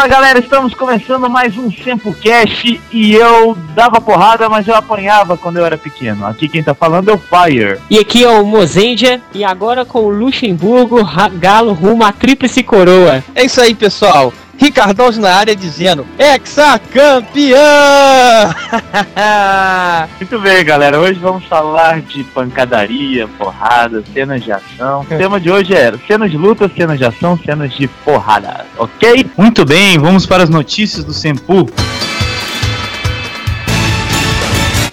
Fala galera, estamos começando mais um Sempocast e eu dava porrada, mas eu apanhava quando eu era pequeno. Aqui quem tá falando é o Fire. E aqui é o Mozendia, e agora com o Luxemburgo, Galo rumo à tríplice coroa. É isso aí, pessoal. Ricardão na área dizendo Hexacampeã! Muito bem, galera. Hoje vamos falar de pancadaria, porrada, cenas de ação. O tema de hoje é cenas de luta, cenas de ação, cenas de porrada, ok? Muito bem, vamos para as notícias do Sempu.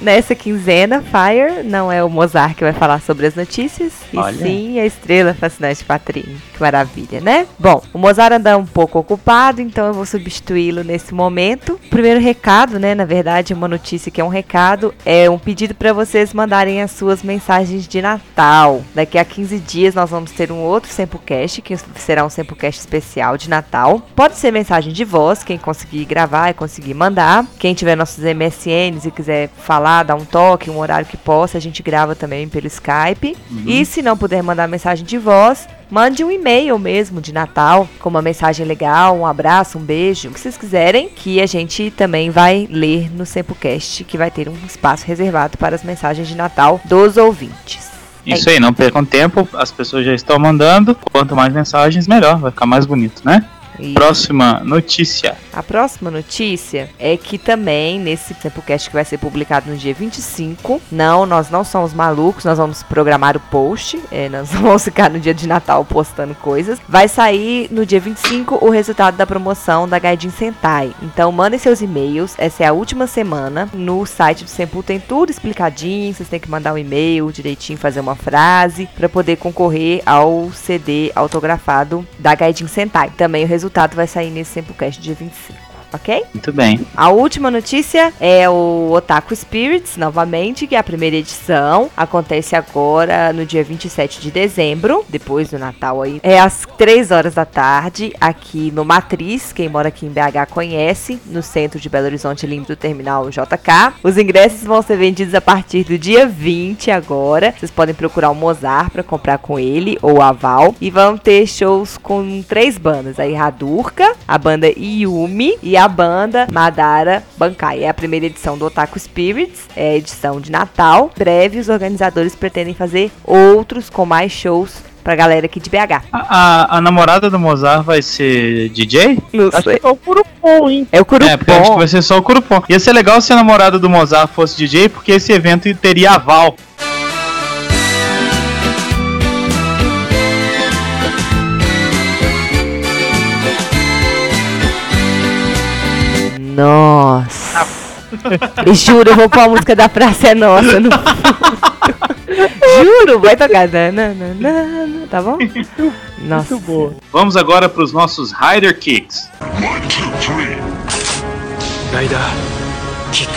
Nessa quinzena, Fire não é o Mozart que vai falar sobre as notícias, Olha. e sim a estrela fascinante Patrícia. Que maravilha, né? Bom, o Mozart anda um pouco ocupado, então eu vou substituí-lo nesse momento. O primeiro recado, né? Na verdade, uma notícia que é um recado, é um pedido para vocês mandarem as suas mensagens de Natal. Daqui a 15 dias nós vamos ter um outro Sempocast, que será um Sempocast especial de Natal. Pode ser mensagem de voz, quem conseguir gravar e conseguir mandar. Quem tiver nossos MSNs e quiser falar dar um toque, um horário que possa, a gente grava também pelo Skype. Uhum. E se não puder mandar mensagem de voz, mande um e-mail mesmo de Natal, com uma mensagem legal, um abraço, um beijo, o que vocês quiserem, que a gente também vai ler no Sempocast, que vai ter um espaço reservado para as mensagens de Natal dos ouvintes. Isso é aí, não percam tempo, as pessoas já estão mandando. Quanto mais mensagens, melhor, vai ficar mais bonito, né? E próxima notícia. A próxima notícia é que também nesse Tempocast que vai ser publicado no dia 25, não, nós não somos malucos, nós vamos programar o post, é, nós vamos ficar no dia de Natal postando coisas. Vai sair no dia 25 o resultado da promoção da Gaidin Sentai. Então mandem seus e-mails, essa é a última semana. No site do Sempu tem tudo explicadinho, vocês têm que mandar um e-mail direitinho, fazer uma frase para poder concorrer ao CD autografado da Gaidin Sentai. Também o resultado resultado vai sair nesse Samplecast dia 25 ok? Muito bem. A última notícia é o Otaku Spirits, novamente, que é a primeira edição. Acontece agora no dia 27 de dezembro, depois do Natal aí. É às 3 horas da tarde, aqui no Matriz. Quem mora aqui em BH conhece, no centro de Belo Horizonte, limpo do terminal JK. Os ingressos vão ser vendidos a partir do dia 20 agora. Vocês podem procurar o Mozart para comprar com ele ou a Val. E vão ter shows com três bandas: a Iradurka, a banda Yumi e a banda Madara Bankai. É a primeira edição do Otaku Spirits, é a edição de Natal. Breve, os organizadores pretendem fazer outros com mais shows pra galera aqui de BH. A, a, a, namorada do Mozart vai ser DJ? Não acho sei. que é o Curupom, hein? É o Curupom. É, porque acho que vai ser só o Curupom. Ia ser legal se a namorada do Mozart fosse DJ, porque esse evento teria aval. Nossa. Juro, eu vou pôr a música da Praça é Nossa no Juro, vai tocar. Tá bom? Nossa. Muito boa. Vamos agora para os nossos Rider Kicks. One, two, three. Rider Kick.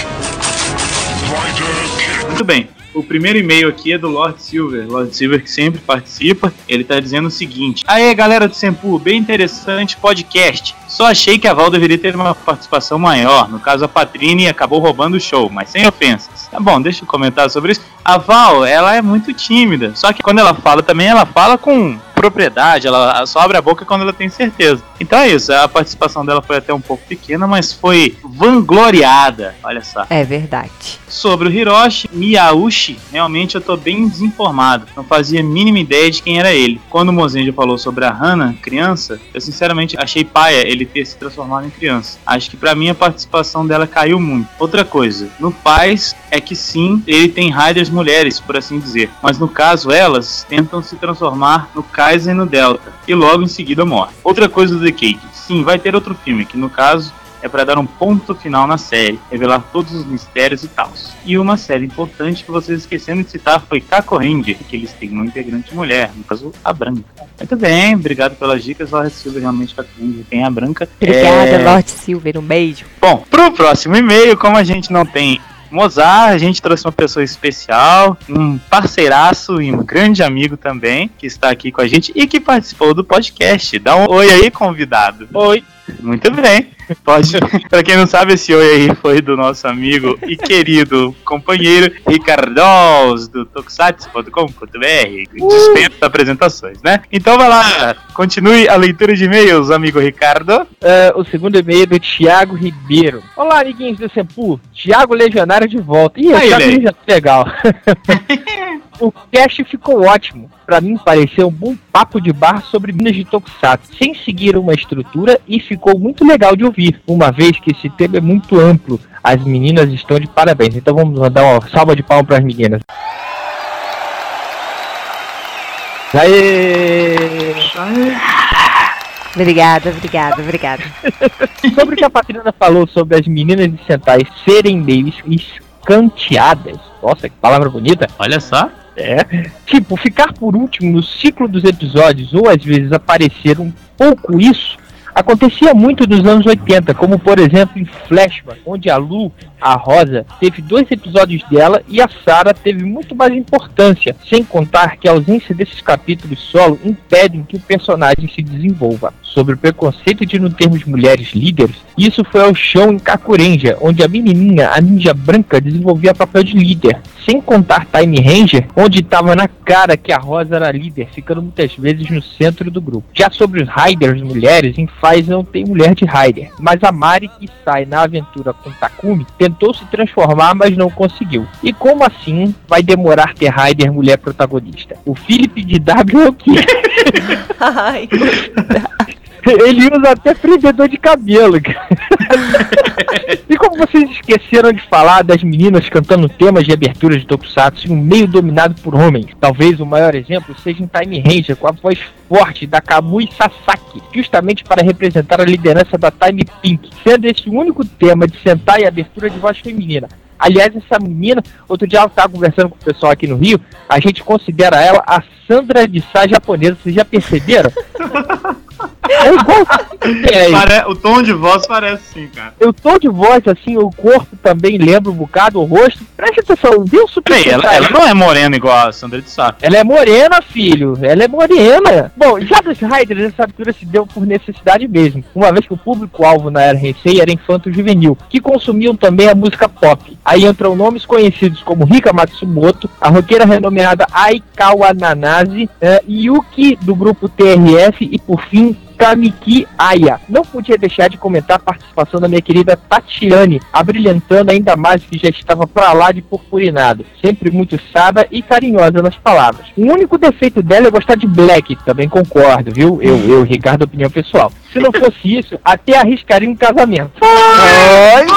Rider Kick. Muito bem. O primeiro e-mail aqui é do Lord Silver. Lord Silver que sempre participa. Ele tá dizendo o seguinte: Aê, galera do Sempu, bem interessante podcast. Só achei que a Val deveria ter uma participação maior. No caso, a Patrine acabou roubando o show, mas sem ofensas. Tá bom, deixa eu comentar sobre isso. A Val, ela é muito tímida. Só que quando ela fala também, ela fala com propriedade, ela só abre a boca quando ela tem certeza. Então é isso, a participação dela foi até um pouco pequena, mas foi vangloriada, olha só. É verdade. Sobre o Hiroshi Miyauchi, realmente eu tô bem desinformado, não fazia a mínima ideia de quem era ele. Quando o Mozenja falou sobre a Hana, criança, eu sinceramente achei paia ele ter se transformado em criança. Acho que para mim a participação dela caiu muito. Outra coisa, no Paz é que sim, ele tem riders mulheres, por assim dizer, mas no caso elas tentam se transformar no Kai Kaizen no Delta e logo em seguida morre. Outra coisa do The Cage, sim, vai ter outro filme, que no caso é para dar um ponto final na série, revelar todos os mistérios e tal. E uma série importante que vocês esqueceram de citar foi Kako Ranger, que eles têm uma integrante mulher, no caso a Branca. Muito bem, obrigado pelas dicas, Lord Silver, realmente Kako Ranger tem a Branca. Obrigada, é... Lord Silver, um beijo. Bom, pro próximo e-mail, como a gente não tem Mozart, a gente trouxe uma pessoa especial, um parceiraço e um grande amigo também, que está aqui com a gente e que participou do podcast. Dá um oi aí, convidado. Oi. Muito bem. Pode. pra quem não sabe, esse oi aí foi do nosso amigo e querido companheiro Ricardos, do tokusatsu.com.br. Dispensa apresentações, né? Então vai lá, continue a leitura de e-mails, amigo Ricardo. É, o segundo e-mail é do Thiago Ribeiro. Olá, amiguinhos do Sempu. Thiago Legionário de volta. Ih, Aí, Thiago. Legionário, legal. o cast ficou ótimo. Pra mim, pareceu um bom papo de bar sobre Minas de Tokusatsu, sem seguir uma estrutura e ficou muito legal de ouvir, uma vez que esse tema é muito amplo. As meninas estão de parabéns. Então vamos dar uma salva de palmas pras meninas. Aê! Obrigada, obrigada, obrigada. Sobre o que a Patrícia falou sobre as meninas de Sentai serem meio es- escanteadas. Nossa, que palavra bonita. Olha só. É. Tipo, ficar por último no ciclo dos episódios, ou às vezes aparecer um pouco isso, acontecia muito nos anos 80, como por exemplo em Flashback, onde a Lu, a Rosa, teve dois episódios dela e a Sarah teve muito mais importância, sem contar que a ausência desses capítulos solo impedem que o personagem se desenvolva. Sobre o preconceito de não termos mulheres líderes, isso foi ao chão em Kakurenja, onde a menininha, a ninja branca, desenvolvia papel de líder, sem contar Time Ranger, onde estava na cara que a Rosa era líder, ficando muitas vezes no centro do grupo. Já sobre os Riders mulheres, em Faz não tem mulher de Rider, mas a Mari que sai na aventura com Takumi tentou se transformar, mas não conseguiu. E como assim vai demorar ter Rider mulher protagonista? O Philip de W é o quê? Ai, Ele usa até prendedor de cabelo. cara. E como vocês esqueceram de falar das meninas cantando temas de abertura de Tokusatsu em um meio dominado por homens? Talvez o maior exemplo seja em Time Ranger, com a voz forte da Kamui Sasaki, justamente para representar a liderança da Time Pink, sendo esse o único tema de Sentai e abertura de voz feminina. Aliás, essa menina, outro dia ela estava conversando com o pessoal aqui no Rio, a gente considera ela a Sandra de Sá japonesa, vocês já perceberam? É igual. É, Pare- O tom de voz parece sim, cara. eu tô de voz assim, o corpo também lembra um bocado, o rosto. Preste atenção, viu o Super Peraí, ela, ela não é morena igual a Sandra de Sá. Ela é morena, filho. Ela é morena. Bom, já dos Riders, essa abertura se deu por necessidade mesmo. Uma vez que o público-alvo na era Heisei era infanto-juvenil, que consumiam também a música pop. Aí entram nomes conhecidos como Rika Matsumoto, a roqueira renomeada Aikawa Nanase, eh, Yuki, do grupo TRF e, por fim, Kamiki Aya. Não podia deixar de comentar a participação da minha querida Tatiane, abrilhantando ainda mais o que já estava pra lá de purpurinado. Sempre muito sábia e carinhosa nas palavras. O único defeito dela é gostar de Black, também concordo, viu? Eu, eu, Ricardo, opinião pessoal. Se não fosse isso, até arriscaria um casamento. Olha!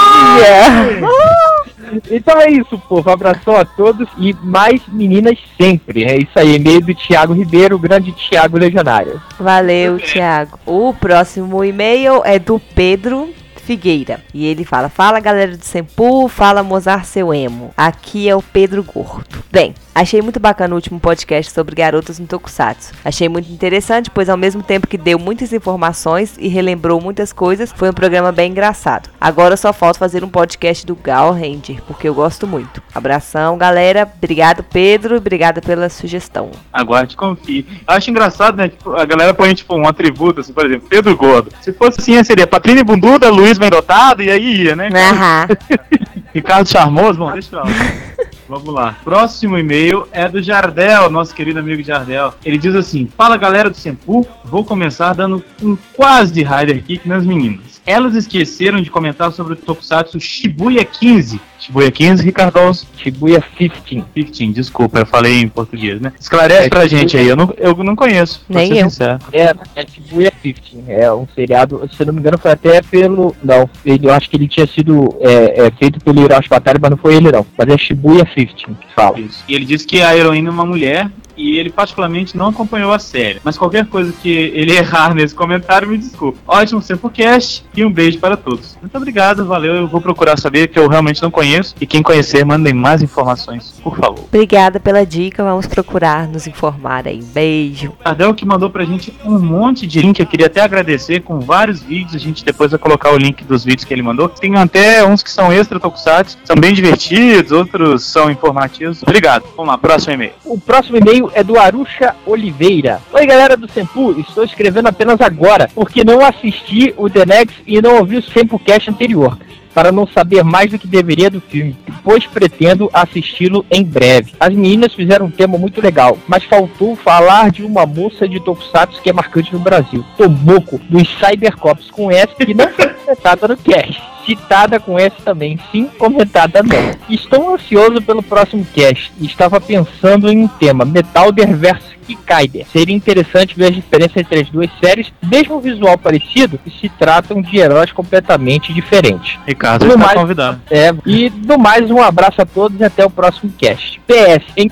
Então é isso, povo. Abração a todos e mais meninas sempre. É isso aí, e-mail do Thiago Ribeiro, o grande Thiago Legionário. valeu, Thiago. O próximo e-mail é do Pedro Figueira. E ele fala: Fala galera do Sempu, fala Mozart seu emo. Aqui é o Pedro Gordo. Bem, achei muito bacana o último podcast sobre garotas no Tokusatsu. Achei muito interessante, pois ao mesmo tempo que deu muitas informações e relembrou muitas coisas, foi um programa bem engraçado. Agora só falta fazer um podcast do Gal Ranger, porque eu gosto muito. Abração, galera. Obrigado, Pedro. Obrigada pela sugestão. Aguarde, confie. Eu acho engraçado, né? Tipo, a galera põe, tipo, um atributo, assim, por exemplo, Pedro Gordo. Se fosse assim, seria Patrícia Bunduda, Luiz bem dotado, e aí ia, né? Aham. Ricardo Charmoso, bom, deixa pra lá. Vamos lá. Próximo e-mail é do Jardel, nosso querido amigo Jardel. Ele diz assim: Fala galera do Sempu, vou começar dando um quase de Rider Kick nas meninas. Elas esqueceram de comentar sobre o Tokusatsu Shibuya 15. Shibuya 15, Ricardoso. Shibuya 15. 15, desculpa, eu falei em português, né? Esclarece É, pra Shibuya- gente aí, eu não, eu não conheço. pra Nem ser eu. sincero. É, é Shibuya 15. É um seriado, se eu não me engano, foi até pelo. Não, ele, eu acho que ele tinha sido é, é, feito pelo Hiroshi Watari, mas não foi ele não. Mas é Shibuya 15 que fala. Isso. E ele disse que a heroína é uma mulher e ele particularmente não acompanhou a série. Mas qualquer coisa que ele errar nesse comentário, me desculpe. Ótimo Sempocast e um beijo para todos. Muito obrigado, valeu. Eu vou procurar saber que eu realmente não conheço. E quem conhecer, mandem mais informações, por favor. Obrigada pela dica. Vamos procurar nos informar aí. Beijo. Ardel que mandou pra gente um monte de link. Eu queria até agradecer com vários vídeos. A gente depois vai colocar o link dos vídeos que ele mandou. Tem até uns que são extra tokusatsu, são bem divertidos, outros são informativos. Obrigado. Vamos lá, próximo e-mail. O próximo e-mail e-mail é do Arusha Oliveira. Oi, galera do Sempu, estou escrevendo apenas agora, porque não assisti o The Next e não ouvi o Sempocast anterior para não saber mais do que deveria do filme, pois pretendo assisti-lo em breve. As meninas fizeram um tema muito legal, mas faltou falar de uma moça de Tokusatsu que é marcante no Brasil, Tomoko, dos Cybercops com S, que não foi comentada no cast. Citada com S também, sim, comentada não. Estou ansioso pelo próximo cast estava pensando em um tema, Metalder vs Kikaider. Seria interessante ver a diferença entre as duas séries, mesmo visual parecido, e se tratam de heróis completamente diferentes. Ricardo está mais- convidado. É, e do mais, um abraço a todos e até o próximo cast. PS, em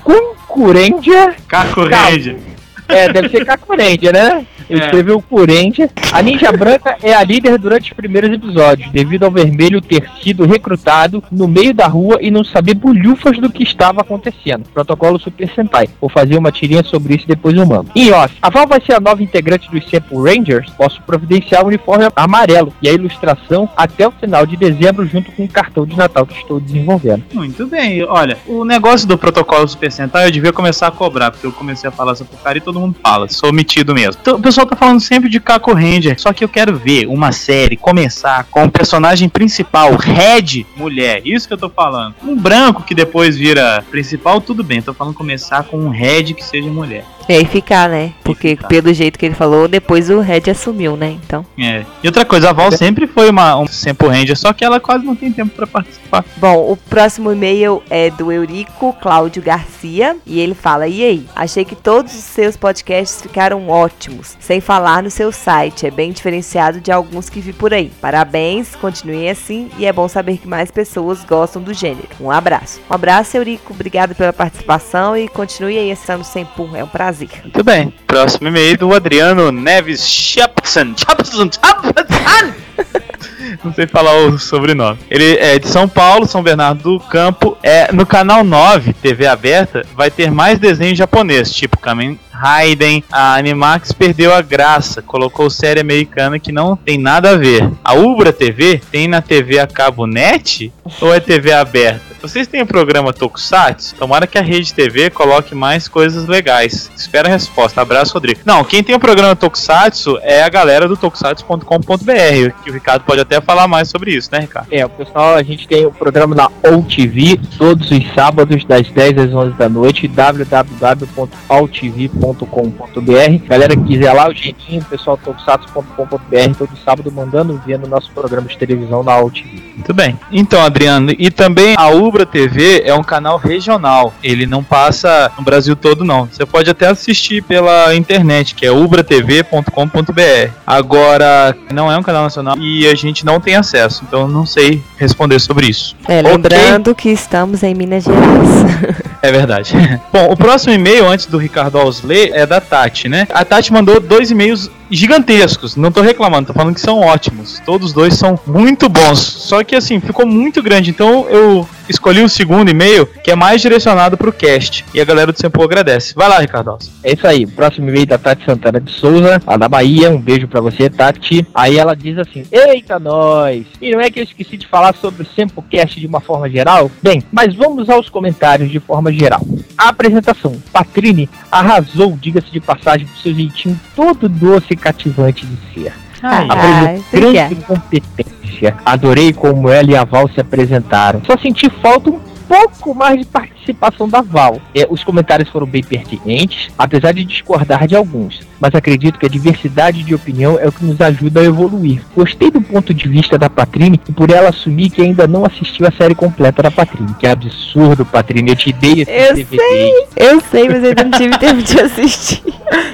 Calma. Ranger. É, deve ser Cacurendia, né? Ele É. escreveu Curendia. A Ninja Branca é a líder durante os primeiros episódios, devido ao vermelho ter sido recrutado no meio da rua e não saber bolhufas do que estava acontecendo. Protocolo Super Sentai. Vou fazer uma tirinha sobre isso depois eu mando. Em off, a Val vai ser a nova integrante dos Semple Rangers. Posso providenciar o uniforme amarelo e a ilustração até o final de dezembro, junto com o cartão de Natal que estou desenvolvendo. Muito bem. Olha, o negócio do protocolo Super Sentai eu devia começar a cobrar, porque eu comecei a falar essa porcaria e todo mundo fala. Sou metido mesmo. Então, o pessoal tá falando sempre de Caco Ranger, só que eu quero ver uma série começar com o personagem principal, Red, mulher. Isso que eu tô falando. Um branco que depois vira principal, tudo bem. Tô falando começar com um Red que seja mulher. E aí ficar, né? Porque ficar. pelo jeito que ele falou, depois o Red assumiu, né? Então. É. E outra coisa, a Val sempre foi uma um Sempo Ranger, só que ela quase não tem tempo pra participar. Bom, o próximo e-mail é do Eurico Cláudio Garcia e ele fala: E aí? Achei que todos os seus podcasts ficaram ótimos, sem falar no seu site, é bem diferenciado de alguns que vi por aí. Parabéns, continuem assim e é bom saber que mais pessoas gostam do gênero. Um abraço. Um abraço, Eurico, obrigado pela participação e continue aí esse ano sem pum, é um prazer. Muito bem. Próximo e-mail do Adriano Neves Chapson. Chapson, Chapson. Não sei falar o sobrenome. Ele é de São Paulo, São Bernardo do Campo. É no canal 9, TV aberta, vai ter mais desenho japonês, tipo Kamen Raiden. A Animax perdeu a graça, colocou série americana que não tem nada a ver. A Ubra TV tem na TV a cabo net ou é TV aberta? Vocês têm o programa Tokusatsu? Tomara que a Rede TV coloque mais coisas legais. Espera a resposta. Abraço, Rodrigo. Não, quem tem o programa Tokusatsu é a galera do tokusatsu.com.br, que o Ricardo pode até falar mais sobre isso, né, Ricardo? É, o pessoal, a gente tem o programa na OutV todos os sábados das 10 às 11 da noite, www.altv.com.br. Galera que quiser lá, o jeitinho, pessoal tokusatsu.com.br, todo sábado mandando vendo nosso programa de televisão na OutV. Muito bem. Então, Adriano, e também a Ubra TV é um canal regional. Ele não passa no Brasil todo, não. Você pode até assistir pela internet, que é ubratv.com.br. Agora, não é um canal nacional e a gente não tem acesso, então não sei responder sobre isso. É, lembrando que estamos em Minas Gerais. É verdade. Bom, o próximo e-mail, antes do Ricardo ler, é da Tati, né? A Tati mandou dois e-mails gigantescos. Não tô reclamando, tô falando que são ótimos. Todos dois são muito bons. Só que assim, ficou muito grande. Então eu escolhi o segundo e-mail, que é mais direcionado pro cast. E a galera do Sempo agradece. Vai lá, Ricardo. É isso aí, próximo e-mail da Tati Santana de Souza, lá da Bahia, um beijo pra você, Tati. Aí ela diz assim: Eita, nós! E não é que eu esqueci de falar sobre o Sempocast de uma forma geral? Bem, mas vamos aos comentários de forma geral. A apresentação, Patrine arrasou, diga-se de passagem, por seu jeitinho todo doce e cativante de ser. Ai, Apresentou obrigada. grande competência. Adorei como ela e a Val se apresentaram. Só senti falta um pouco mais de participação da Val. É, os comentários foram bem pertinentes, apesar de discordar de alguns. Mas acredito que a diversidade de opinião é o que nos ajuda a evoluir. Gostei do ponto de vista da Patrine e por ela assumir que ainda não assistiu a série completa da Patrine. Que absurdo, Patrine. Eu te dei esse Eu DVD. Eu sei, mas eu ainda não tive tempo de assistir.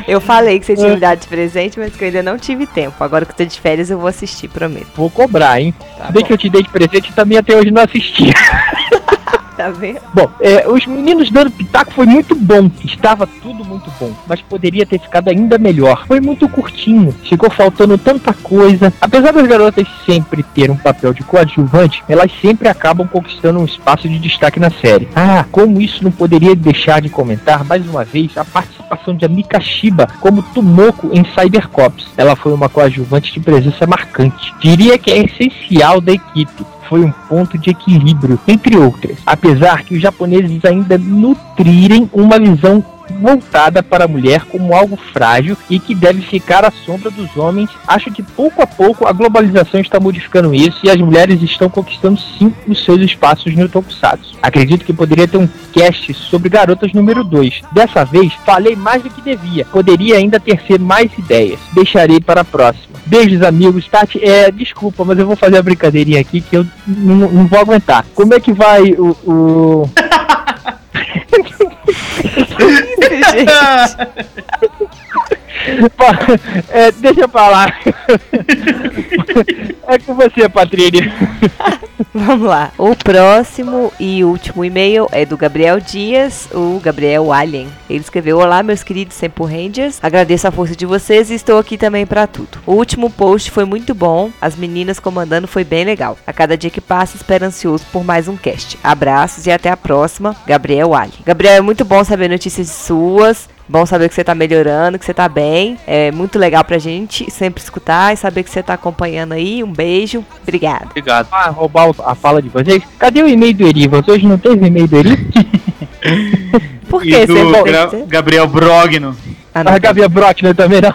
Eu falei que você tinha me dado de presente, mas que eu ainda não tive tempo. Agora que eu tô de férias, eu vou assistir, prometo. Vou cobrar, hein? Tá Bem bom. que eu te dei de presente também até hoje não assisti. Tá vendo? Bom, é, os meninos dando pitaco foi muito bom. Estava tudo muito bom. Mas poderia ter ficado ainda melhor. Foi muito curtinho. Ficou faltando tanta coisa. Apesar das garotas sempre terem um papel de coadjuvante, elas sempre acabam conquistando um espaço de destaque na série. Ah, como isso não poderia deixar de comentar mais uma vez a participação de Amika Shiba como Tomoko em Cybercops. Ela foi uma coadjuvante de presença marcante. Diria que é essencial da equipe foi um ponto de equilíbrio, entre outras. Apesar que os japoneses ainda nutrirem uma visão voltada para a mulher como algo frágil e que deve ficar à sombra dos homens. Acho que pouco a pouco a globalização está modificando isso e as mulheres estão conquistando sim os seus espaços no Tokusatsu. Acredito que poderia ter um cast sobre garotas número 2. Dessa vez, falei mais do que devia. Poderia ainda ter mais ideias. Deixarei para a próxima. Beijos, amigos. Tati, é, desculpa, mas eu vou fazer a brincadeirinha aqui que eu não, não vou aguentar. Como é que vai o. o... é, deixa eu falar. é com você, Patrícia. Vamos lá. O próximo e último e-mail é do Gabriel Dias, o Gabriel Alien. Ele escreveu: Olá, meus queridos Sempo Rangers. Agradeço a força de vocês e estou aqui também para tudo. O último post foi muito bom. As meninas comandando foi bem legal. A cada dia que passa, espero ansioso por mais um cast. Abraços e até a próxima. Gabriel Alien. Gabriel, é muito bom saber notícias suas. Bom saber que você tá melhorando, que você tá bem. É muito legal pra gente sempre escutar e saber que você tá acompanhando aí. Um beijo. Obrigado. Obrigado. Ah, roubar a fala de vocês. Cadê o e-mail do Erivas? Hoje não teve e-mail do Erivas? Por que você Gra- Gabriel Brogno. Ah, não, A Gabi Brockner também não.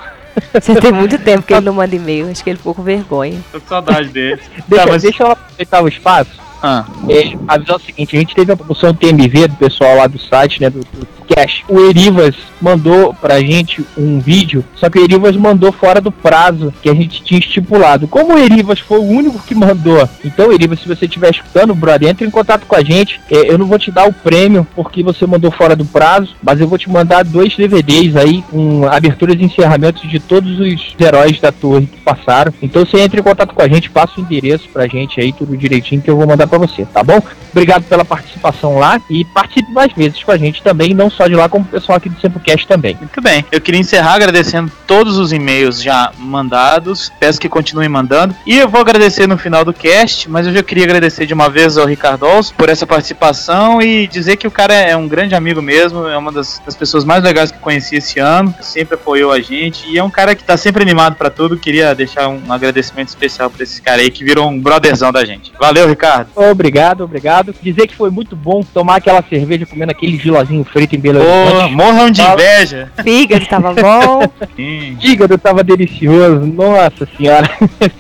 Você tem muito tempo que ele não manda e-mail. Acho que ele ficou com vergonha. Tô com saudade dele. Deixa, Tá, mas- deixa eu aproveitar o espaço. Ah, É, avisar o seguinte, a gente teve a promoção TMV do pessoal lá do site, né, do, do Cash. O Erivas mandou pra gente um vídeo, só que o Erivas mandou fora do prazo que a gente tinha estipulado. Como o Erivas foi o único que mandou, então Erivas, se você estiver escutando, brother, entre em contato com a gente. É, eu não vou te dar o prêmio porque você mandou fora do prazo, mas eu vou te mandar dois DVDs aí com aberturas e encerramentos de todos os heróis da torre que passaram. Então você entra em contato com a gente, passa o endereço pra gente aí, tudo direitinho que eu vou mandar pra você, tá bom? Obrigado pela participação lá e participe mais vezes com a gente também, não só de lá, como o pessoal aqui do Sempocast também. muito bem. Eu queria encerrar agradecendo todos os e-mails já mandados. Peço que continuem mandando. E eu vou agradecer no final do cast, mas eu já queria agradecer de uma vez ao Ricardo Alves por essa participação e dizer que o cara é um grande amigo mesmo, é uma das, das pessoas mais legais que conheci esse ano, sempre apoiou a gente e é um cara que tá sempre animado pra tudo. Queria deixar um agradecimento especial pra esse cara aí que virou um brotherzão da gente. Valeu, Ricardo. Obrigado, obrigado. Dizer que foi muito bom tomar aquela cerveja comendo aquele gilozinho frito em Belo Horizonte. morram de inveja. Fígado tava bom. Fígado tava delicioso, nossa senhora.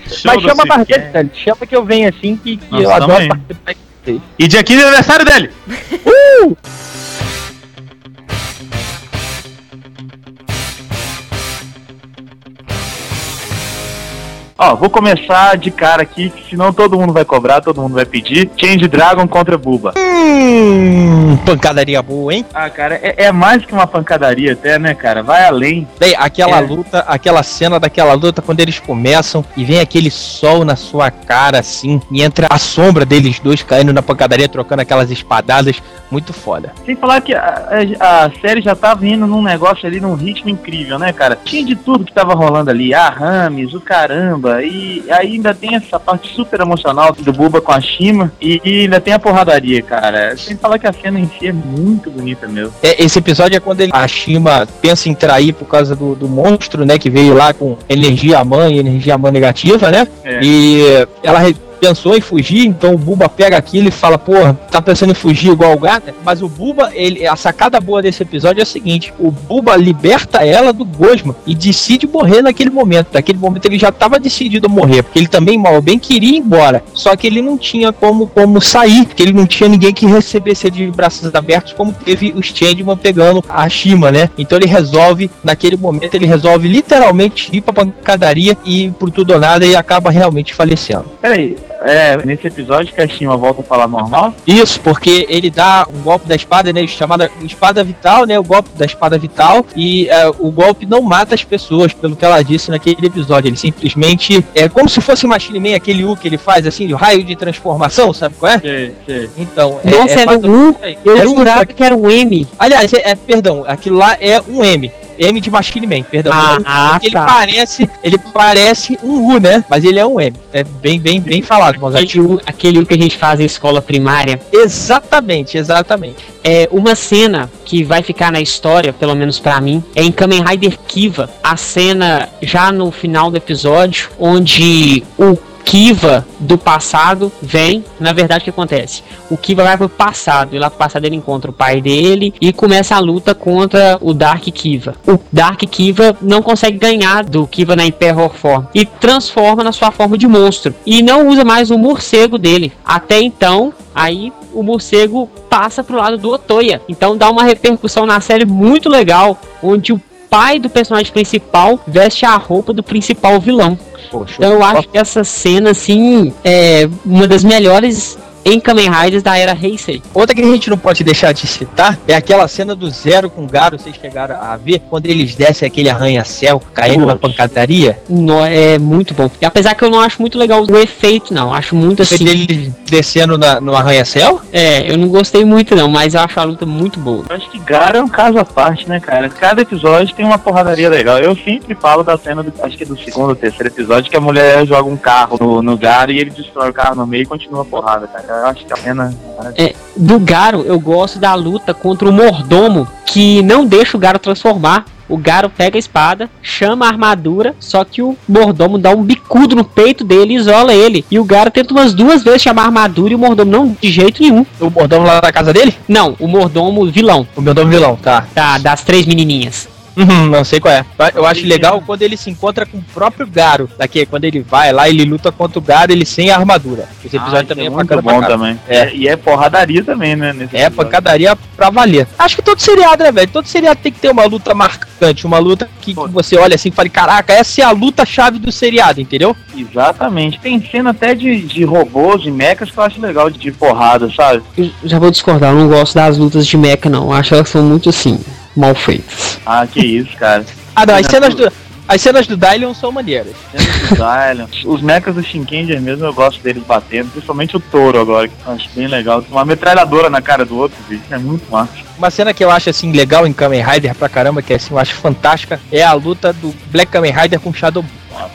show Mas chama a velho. Chama que eu venho assim, que, que eu adoro aí. participar. E dia 15 é aniversário dele. Ó, vou começar de cara aqui, que senão todo mundo vai cobrar, todo mundo vai pedir. Change Dragon contra Buba. Hum, pancadaria boa, hein? Ah, cara, é, é mais que uma pancadaria até, né, cara? Vai além. Bem, aquela É. luta, aquela cena daquela luta quando eles começam e vem aquele sol na sua cara assim, e entra a sombra deles dois caindo na pancadaria, trocando aquelas espadadas, muito foda. Sem falar que a, a- a série já tava indo num negócio ali, num ritmo incrível, né, cara? Tinha de tudo que tava rolando ali. A Rames, o caramba. E ainda tem essa parte super emocional do Buba com a Shima. E, e ainda tem a porradaria, cara. Sem falar que a cena em si é muito bonita mesmo. É, esse episódio é quando ele, a Shima pensa em trair por causa do, do monstro, né? Que veio lá com energia mãe, energia mãe negativa, né? É. E ela pensou em fugir, então o Buba pega aquilo e fala, porra, tá pensando em fugir igual o gato? Mas o Buba, ele, a sacada boa desse episódio é a seguinte, o Buba liberta ela do Gosma e decide morrer naquele momento. Naquele momento ele já estava decidido a morrer, porque ele também, mal bem, queria ir embora. Só que ele não tinha como, como sair, porque ele não tinha ninguém que recebesse ele de braços abertos, como teve o Changeman pegando a Shima, né? Então ele resolve, naquele momento, ele resolve literalmente ir pra pancadaria e por tudo ou nada e acaba realmente falecendo. Peraí, é nesse episódio que a Shima volta a falar normal? Isso, porque ele dá um golpe da espada, né? Chamada espada vital, né? O golpe da espada vital. E é, o golpe não mata as pessoas, pelo que ela disse naquele episódio. Ele simplesmente. É como se fosse Machine Man, aquele U que ele faz, assim, o raio de transformação, sabe qual é? Sei, sei. Então. é- Nossa, é, era mais- um U. Eu é- jurava que era um M. Aliás, é, é, perdão, aquilo lá é um M. M de Machine Man, perdão. Ah, Porque ele tá. parece, ele parece um U, né? Mas ele é um M. É bem, bem, bem falado, Mozart. Aquele U, aquele U que a gente faz em escola primária. Exatamente, exatamente. É uma cena que vai ficar na história, pelo menos pra mim, é em Kamen Rider Kiva. A cena já no final do episódio, onde o Kiva do passado vem. Na verdade, o que acontece? O Kiva vai pro passado, e lá pro passado ele encontra o pai dele e começa a luta contra o Dark Kiva. O Dark Kiva não consegue ganhar do Kiva na Hyper Form e transforma na sua forma de monstro. E não usa mais o morcego dele. Até então, aí o morcego passa pro lado do Otoya. Então dá uma repercussão na série muito legal, onde o pai do personagem principal veste a roupa do principal vilão. Poxa, então eu acho que essa cena, assim, é uma das melhores em Kamen Riders da era Heisei. Outra que a gente não pode deixar de citar é aquela cena do Zero com o Garo, vocês chegaram a ver, quando eles descem aquele arranha-céu caindo na pancadaria. No, é muito bom. E apesar que eu não acho muito legal o efeito, não. Acho muito assim. Ele descendo na, no arranha-céu? É, eu não gostei muito, não, mas eu acho a luta muito boa. Eu acho que Garo é um caso à parte, né, cara? Cada episódio tem uma porradaria legal. Eu sempre falo da cena, do, acho que é do segundo ou terceiro episódio, que a mulher joga um carro no, no Garo e ele destrói o carro no meio e continua a porrada, cara eu acho que a pena. É, do Garo, eu gosto da luta contra o mordomo que não deixa o Garo transformar. O Garo pega a espada, chama a armadura, só que o mordomo dá um bicudo no peito dele e isola ele. E o Garo tenta umas duas vezes chamar a armadura e o mordomo não, de jeito nenhum. O mordomo lá da casa dele? Não, o mordomo vilão. O mordomo vilão, tá. Tá, das três menininhas. Uhum, não sei qual é. Eu acho legal quando ele se encontra com o próprio Garo. Daqui, quando ele vai lá, ele luta contra o Garo, ele sem a armadura. Esse episódio ah, também é, é muito bom também. É. E é porradaria também, né? é, episódio. pancadaria pra valer. Acho que todo seriado, né, velho? Todo seriado tem que ter uma luta marcante, uma luta que, que você olha assim e fala, caraca, essa é a luta-chave do seriado, entendeu? Exatamente. Tem cena até de, de robôs, de mechas que eu acho legal de, de porrada, sabe? Eu já vou discordar, eu não gosto das lutas de mecha, não. Eu acho elas são muito assim mal feitas. Ah, que isso, cara. ah, não, as cenas do. As cenas do Dylion são maneiras. Cenas do Dylion. Os mechas do Shinkenger mesmo, eu gosto deles batendo. Principalmente o touro agora, que eu acho bem legal. Tem uma metralhadora na cara do outro, bicho. É muito massa. Uma cena que eu acho assim legal em Kamen Rider pra caramba, que assim, eu acho fantástica, é a luta do Black Kamen Rider com Shadow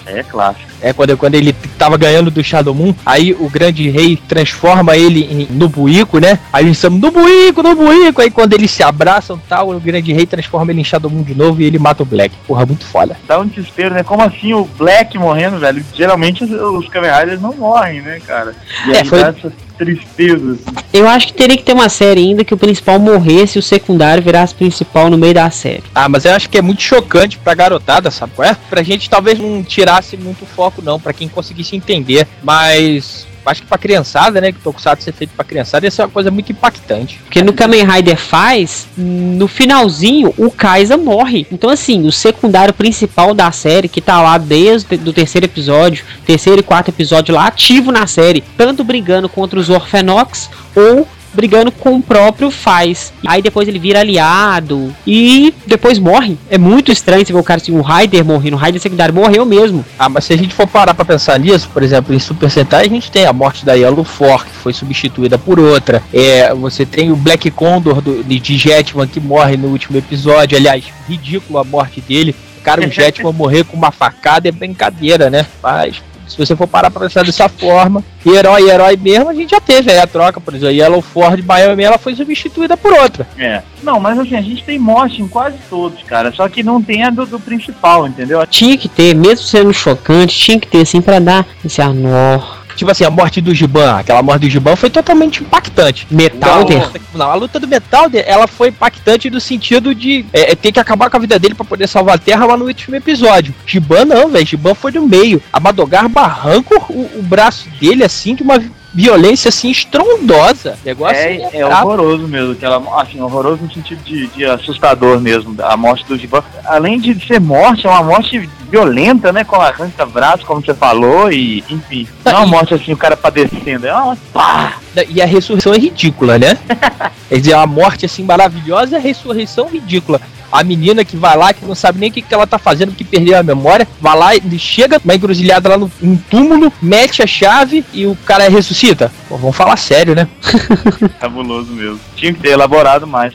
é clássico. É quando, quando ele tava ganhando do Shadow Moon, aí o grande rei transforma ele em, no buico, né? Aí eles chamam no buico, no buico. Aí quando eles se abraçam tal, o grande rei transforma ele em Shadow Moon de novo e ele mata o Black. Porra, muito foda. Dá um desespero, né? Como assim o Black morrendo, velho? Geralmente os, Kamen Riders não morrem, né, cara? E é, foi... Essa tristeza. Assim. Eu acho que teria que ter uma série ainda que o principal morresse e o secundário virasse principal no meio da série. Ah, mas eu acho que é muito chocante pra garotada, sabe qual é? Pra gente talvez não tirasse muito foco, não, pra quem conseguisse entender. Mas acho que pra criançada, né? Que Tokusatsu ser feito pra criançada, isso é uma coisa muito impactante. Porque no Kamen Rider faz, no finalzinho, o Kaisa morre. Então, assim, o secundário principal da série, que tá lá desde o terceiro episódio, terceiro e quarto episódio lá, ativo na série, tanto brigando contra os Orphenox ou brigando com o próprio Faz. Aí depois ele vira aliado e depois morre. É muito estranho você ver o cara assim, o Raider morrendo, o Raider secundário morreu mesmo. Ah, mas se a gente for parar pra pensar nisso, por exemplo, em Super Sentai a gente tem a morte da Yellow Fork, que foi substituída por outra. É, você tem o Black Condor do, de Jetman que morre no último episódio. Aliás, ridículo a morte dele. Cara, o Jetman morrer com uma facada é brincadeira, né? Mas se você for parar pra pensar dessa forma, herói e herói mesmo, a gente já teve aí a troca, por exemplo, a Yellow Ford Miami, ela foi substituída por outra. É. Não, mas assim, a gente tem morte em quase todos, cara, só que não tem a do, do principal, entendeu? Tinha que ter, mesmo sendo chocante, tinha que ter, assim, pra dar esse anor Tipo assim, a morte do Giban, aquela morte do Giban foi totalmente impactante. Metalder? Não, a luta do Metalder, ela foi impactante no sentido de é, é, ter que acabar com a vida dele para poder salvar a Terra lá no último episódio. Giban não, velho. Giban foi no meio. A Madogar barranca o, o braço dele assim de uma violência assim estrondosa. Negócio é, é, é horroroso mesmo, que ela, assim, horroroso no sentido de, de assustador mesmo, a morte do Giban. Além de ser morte, é uma morte violenta, né? Com arranca braço, como você falou, e enfim. Não é uma morte assim, o cara padecendo, é uma pá! E a ressurreição é ridícula, né? Quer dizer, a morte assim maravilhosa a ressurreição ridícula a menina que vai lá, que não sabe nem o que, que ela tá fazendo, que perdeu a memória, vai lá e chega uma encruzilhada lá no um túmulo, mete a chave e o cara ressuscita. Pô, vamos falar sério, né? Cabuloso mesmo. Tinha que ter elaborado mais.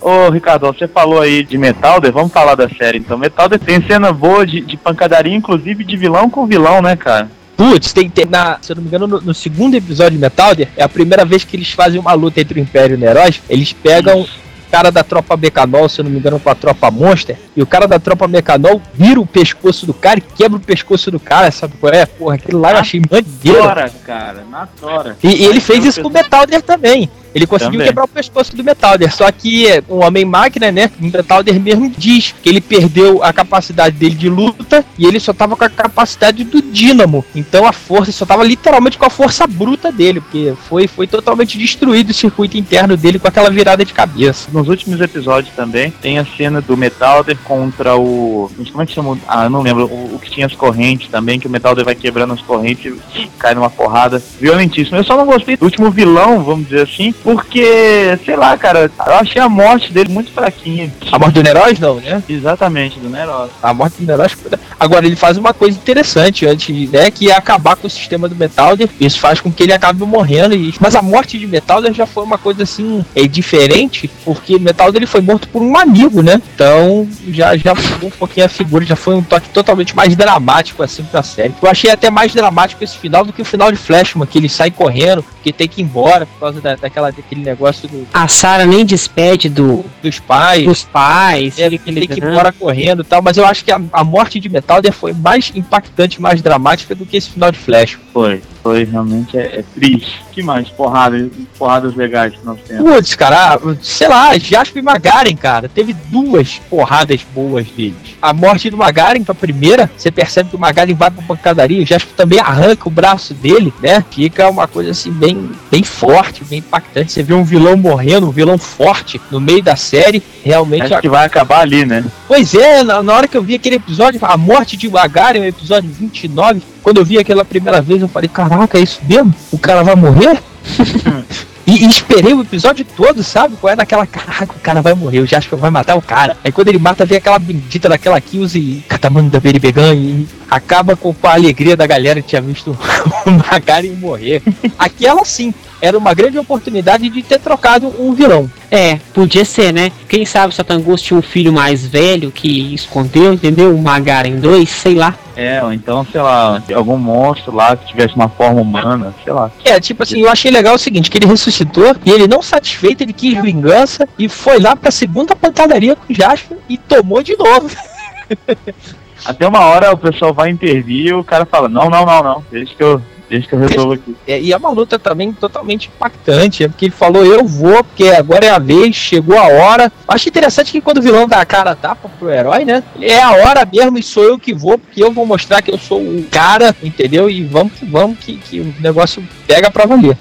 Ô, Ricardo, você falou aí de Metalder, vamos falar da série então. Metalder tem cena boa de, de pancadaria, inclusive de vilão com vilão, né, cara? Putz, tem, tem na, se eu não me engano, no, no, segundo episódio de Metal Gear, é a primeira vez que eles fazem uma luta entre o Império e o Heróis. Eles pegam cara da tropa Mecanol, se eu não me engano, com a tropa Monster, e o cara da tropa Mecanol vira o pescoço do cara e quebra o pescoço do cara, sabe qual é? Porra, aquele lá eu achei maneiro. Tora, cara, na tora. E, e ele fez isso com o Metal Gear também. Ele conseguiu Também. quebrar o pescoço do Metalder, só que o Homem-Máquina, né, o Metalder mesmo diz que ele perdeu a capacidade dele de luta e ele só tava com a capacidade do dínamo. Então a força, só tava literalmente com a força bruta dele, porque foi, foi totalmente destruído o circuito interno dele com aquela virada de cabeça. Nos últimos episódios também tem a cena do Metalder contra o. Como é que chama? Ah, não lembro. O, o que tinha as correntes também, que o Metalder vai quebrando as correntes e cai numa porrada violentíssima. Eu só não gostei do último vilão, vamos dizer assim, porque, sei lá, cara, eu achei a morte dele muito fraquinha. A morte do Neroz não, né? Exatamente, do Neros. A morte do Neroz. Agora ele faz uma coisa interessante antes, né, que é acabar com o sistema do Metalder. Isso faz com que ele acabe morrendo. E... Mas a morte de Metalder já foi uma coisa assim, é diferente, porque Metalder ele foi morto por um amigo, né? Então já já mudou um pouquinho a figura, já foi um toque totalmente mais dramático assim pra série. Eu achei até mais dramático esse final do que o final de Flashman, que ele sai correndo, que tem que ir embora por causa da, daquela daquele negócio do- A Sarah nem despede do, dos pais. dos pais. É, ele tem que ir embora correndo e tal, mas eu acho que a, a morte de Metalder foi mais impactante, mais dramática do que esse final de Flash. Foi, foi realmente é, é triste. Que mais? Porrada, porradas legais que nós temos. Putz, cara, sei lá, Jasper e Magaren, cara, teve duas porradas boas deles. A morte do Magaren, a primeira, você percebe que o Magaren vai pra pancadaria, o Jasper também arranca o braço dele, né? Fica uma coisa assim bem, bem forte, bem impactante. Você vê um vilão morrendo, um vilão forte no meio da série, realmente Acho que vai acabar ali, né? Pois é, na, na hora que eu vi aquele episódio, a morte de Magaren, o episódio 29, quando eu vi aquela primeira vez, eu falei, caraca, é isso mesmo? O cara vai morrer? E, e esperei o episódio todo, sabe? Qual é daquela, caraca, o cara vai morrer, o Jasper vai matar o cara. Aí quando ele mata, vem aquela bendita daquela Kills Catamanda Beribegan e acaba com, com a alegria da galera que tinha visto o Magaren morrer. Aquela sim, era uma grande oportunidade de ter trocado um vilão. É, podia ser, né? Quem sabe Satangos tinha um filho mais velho que escondeu, entendeu? Um Magaren 2, sei lá. É, ou então, sei lá, algum monstro lá que tivesse uma forma humana, sei lá. É, tipo assim, eu achei legal o seguinte, que ele ressuscitou e ele não satisfeito, ele quis vingança e foi lá pra segunda pancadaria com o Jasper e tomou de novo. Até uma hora o pessoal vai intervir e o cara fala, não, não, não, não, deixa que eu, deixa que eu resolvo aqui. É, e é uma luta também totalmente impactante, é porque ele falou, eu vou, porque agora é a vez, chegou a hora. Acho interessante que quando o vilão dá a cara tapa pro herói, né? É a hora mesmo e sou eu que vou, porque eu vou mostrar que eu sou o cara, entendeu? E vamos que vamos, que, que o negócio pega pra valer.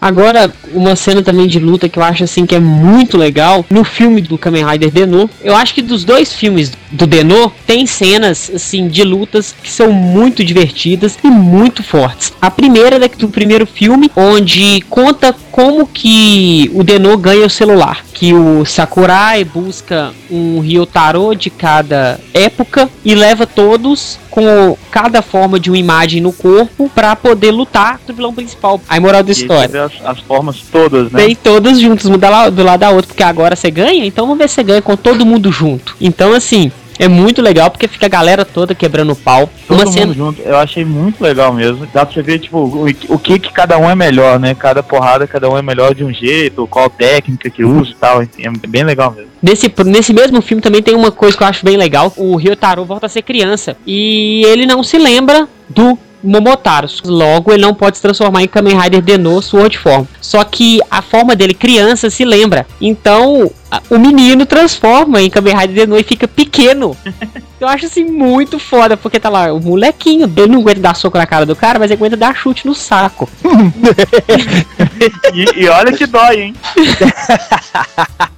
Agora, uma cena também de luta que eu acho assim que é muito legal no filme do Kamen Rider Denô. Eu acho que dos dois filmes do Denô tem cenas assim de lutas que são muito divertidas e muito fortes. A primeira é do primeiro filme, onde conta como que o Denô ganha o celular, que o Sakurai busca um Ryotaro de cada época e leva todos com cada forma de uma imagem no corpo para poder lutar contra o vilão principal. Aí moral da E história. as, as formas todas, né? Vem todas juntas, um da la- do lado da outra, porque agora você ganha, então vamos ver se você ganha com todo mundo junto. Então, assim, é muito legal porque fica a galera toda quebrando o pau. Todo Uma mundo cena. junto, eu achei muito legal mesmo. Dá pra você ver, tipo, o, o que que cada um é melhor, né? Cada porrada, cada um é melhor de um jeito, qual técnica que usa e tal. enfim, É bem legal mesmo. Nesse, nesse mesmo filme também tem uma coisa que eu acho bem legal. O Ryotaro volta a ser criança. E ele não se lembra do Momotaro. Logo, ele não pode se transformar em Kamen Rider Denô Sword Form. Só que a forma dele criança se lembra. Então, o menino transforma em Kamen Rider Denô e fica pequeno. Eu acho assim muito foda, porque tá lá o molequinho, ele não aguenta dar soco na cara do cara, mas ele aguenta dar chute no saco. E, e olha que dói, hein?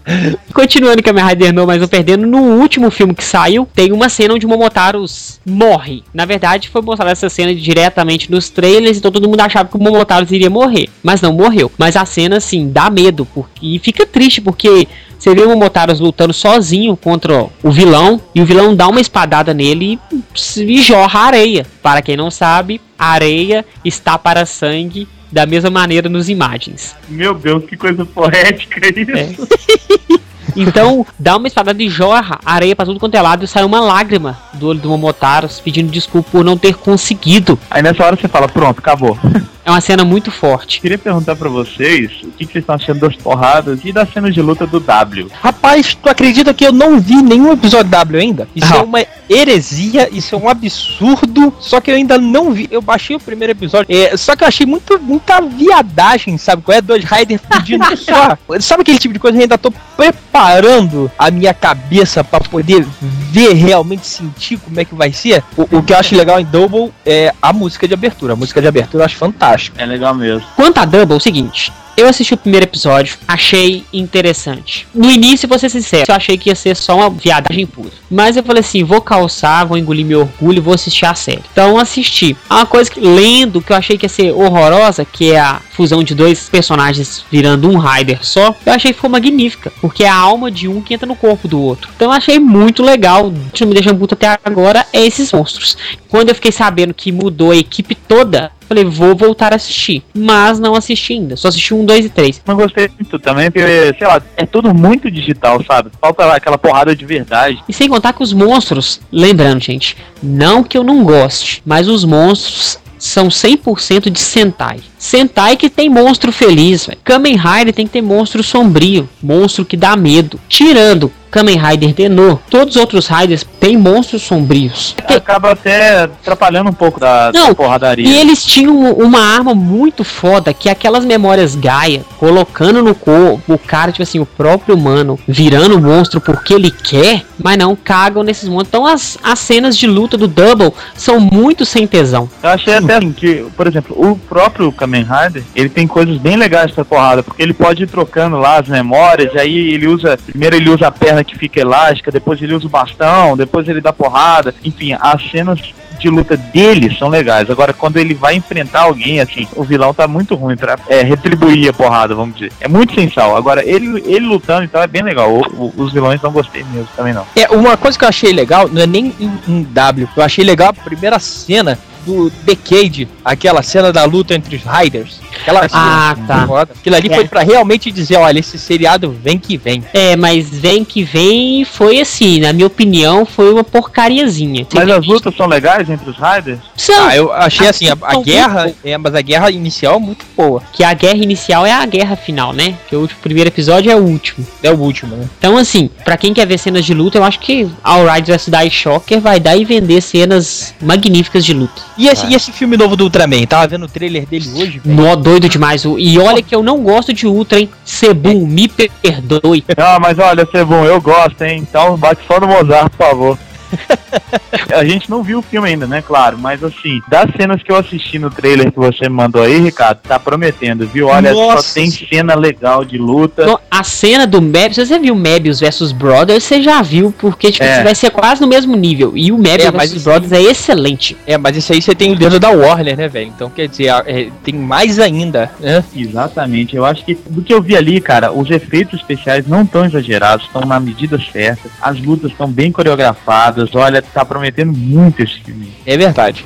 Continuando Kamen Rider No, mas não perdendo, no último filme que saiu, tem uma cena onde o Momotaros morre. Na verdade, foi mostrada essa cena diretamente nos trailers, então todo mundo achava que o Momotaros iria morrer. Mas não morreu. Mas a cena, assim, dá medo. Porque... E fica triste, porque você vê o Momotaros lutando sozinho contra o vilão, e o vilão dá uma espadada nele e, e jorra areia. Para quem não sabe, areia está para sangue da mesma maneira nos imagens. Meu Deus, que coisa poética isso. É. Então, dá uma espadada e jorra areia pra tudo quanto é lado e sai uma lágrima do olho do Momotaro pedindo desculpa por não ter conseguido. Aí nessa hora você fala, pronto, acabou. É uma cena muito forte. Queria perguntar pra vocês o que, que vocês estão achando das porradas e da cena de luta do W. Rapaz, tu acredita que eu não vi nenhum episódio W ainda? Isso Ah. é uma heresia, isso é um absurdo. Só que eu ainda não vi. Eu baixei o primeiro episódio. É, só que eu achei muito, muita viadagem, sabe? Qual é? Dois Riders pedindo só. Sabe aquele tipo de coisa? Eu ainda tô preparando a minha cabeça pra poder ver realmente, sentir como é que vai ser. O, o que eu acho legal em Double é a música de abertura. A música de abertura eu acho fantástico. É legal mesmo. Quanto a Double, é o seguinte. Eu assisti o primeiro episódio, achei interessante. No início, vou ser sincero, eu achei que ia ser só uma viadagem pura. Mas eu falei assim, vou calçar, vou engolir meu orgulho vou assistir a série. Então assisti. Uma coisa que, lendo, que eu achei que ia ser horrorosa, que é a fusão de dois personagens virando um Rider só, eu achei que foi magnífica. Porque é a alma de um que entra no corpo do outro. Então eu achei muito legal. O que me deixa puto até agora é esses monstros. Quando eu fiquei sabendo que mudou a equipe toda, Falei, vou voltar a assistir. Mas não assisti ainda. Só assisti um, dois e três. Não gostei muito também, porque, sei lá, é tudo muito digital, sabe? Falta lá aquela porrada de verdade. E sem contar que os monstros, lembrando, gente, não que eu não goste, mas os monstros são 100% de Sentai. Sentai que tem monstro feliz, velho. Kamen Rider tem que ter monstro sombrio, monstro que dá medo. Tirando Kamen Rider Tenor, todos os outros Riders têm monstros sombrios. Acaba até atrapalhando um pouco da, Não, da porradaria. E eles tinham uma arma muito foda, que é aquelas memórias Gaia, colocando no corpo o cara, tipo assim, o próprio humano, virando o monstro porque ele quer, mas não cagam nesses monstros. Então as, as cenas de luta do Double são muito sem tesão. Eu achei até assim que, por exemplo, o próprio Kamen Rider, ele tem coisas bem legais pra porrada, porque ele pode ir trocando lá as memórias, e aí ele usa, primeiro ele usa a perna que fica elástica, depois ele usa o bastão, depois ele dá porrada, enfim, as cenas de luta dele são legais. Agora, quando ele vai enfrentar alguém, assim, o vilão tá muito ruim pra é, retribuir a porrada, vamos dizer. É muito sem sal. Agora, ele, ele lutando, então, é bem legal. O- o- os vilões não gostei mesmo, também não. É, uma coisa que eu achei legal, não é nem em, em W, eu achei legal a primeira cena do Decade, aquela cena da luta entre os Riders. Aquela Ah, cena tá. foda. Aquilo ali É. foi pra realmente dizer, olha, esse seriado vem que vem. É, mas vem que vem foi assim, na minha opinião, foi uma porcariazinha. Mas as lutas são legais entre os Riders? São, Ah, eu achei assim, a, a guerra, é, mas a guerra inicial é muito boa. que a guerra inicial é a guerra final, né? Que o último- primeiro episódio é o último. É o último, né? Então, assim, pra quem quer ver cenas de luta, eu acho que All Right vs Die Shocker vai dar e vender cenas magníficas de luta. E esse, e esse filme novo do Ultraman? Tava vendo o trailer dele hoje, velho. Nó doido demais. o- E olha que eu não gosto de Ultra, hein? Sebum, me perdoe. Ah, mas olha, Sebum, eu gosto, hein? Então bate só no Mozart, por favor. a gente não viu o filme ainda, né? Claro, mas assim, das cenas que eu assisti no trailer que você me mandou aí, Ricardo, tá prometendo, viu? Olha, Nossa. só tem cena legal de luta. Então, a cena do Mebius, se você viu Mebius vs Brothers, você já viu, porque tipo, É. vai ser quase no mesmo nível. E o Mebius É, isso- Brothers é excelente. É, mas isso aí você tem o dedo da Warner, né, velho? Então quer dizer, é, tem mais ainda, né? Exatamente, eu acho que do que eu vi ali, cara, os efeitos especiais não estão exagerados, estão na medida certa, as lutas estão bem coreografadas, olha, tá prometendo muito esse filme. É verdade.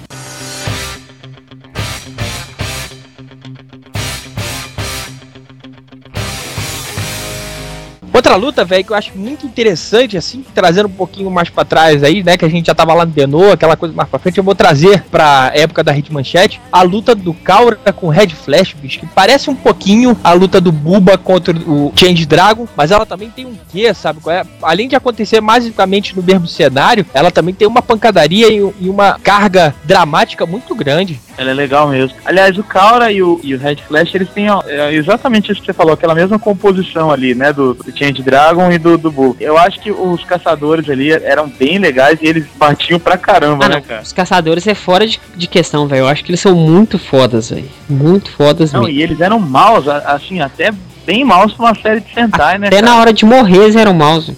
Outra luta, velho, que eu acho muito interessante, assim, trazendo um pouquinho mais pra trás aí, né, que a gente já tava lá no Denô, aquela coisa mais pra frente, eu vou trazer pra época da Hit Manchete, a luta do Kaura com Red Flash, bicho, que parece um pouquinho a luta do Buba contra o Change Dragon, mas ela também tem um quê, sabe? é? Além de acontecer basicamente no mesmo cenário, ela também tem uma pancadaria e uma carga dramática muito grande. Ela é legal mesmo. Aliás, o Kaura e o, e o Red Flash, eles têm ó, é, exatamente isso que você falou, aquela mesma composição ali, né, do, do Change Dragon e do, do Bull. Eu acho que os caçadores ali eram bem legais e eles batiam pra caramba, Ah, né, não. cara? Os caçadores é fora de, de questão, velho. Eu acho que eles são muito fodas, velho. Muito fodas Não, mesmo. e eles eram maus, assim, até bem maus pra uma série de Sentai, né, Até na hora de morrer eles eram maus.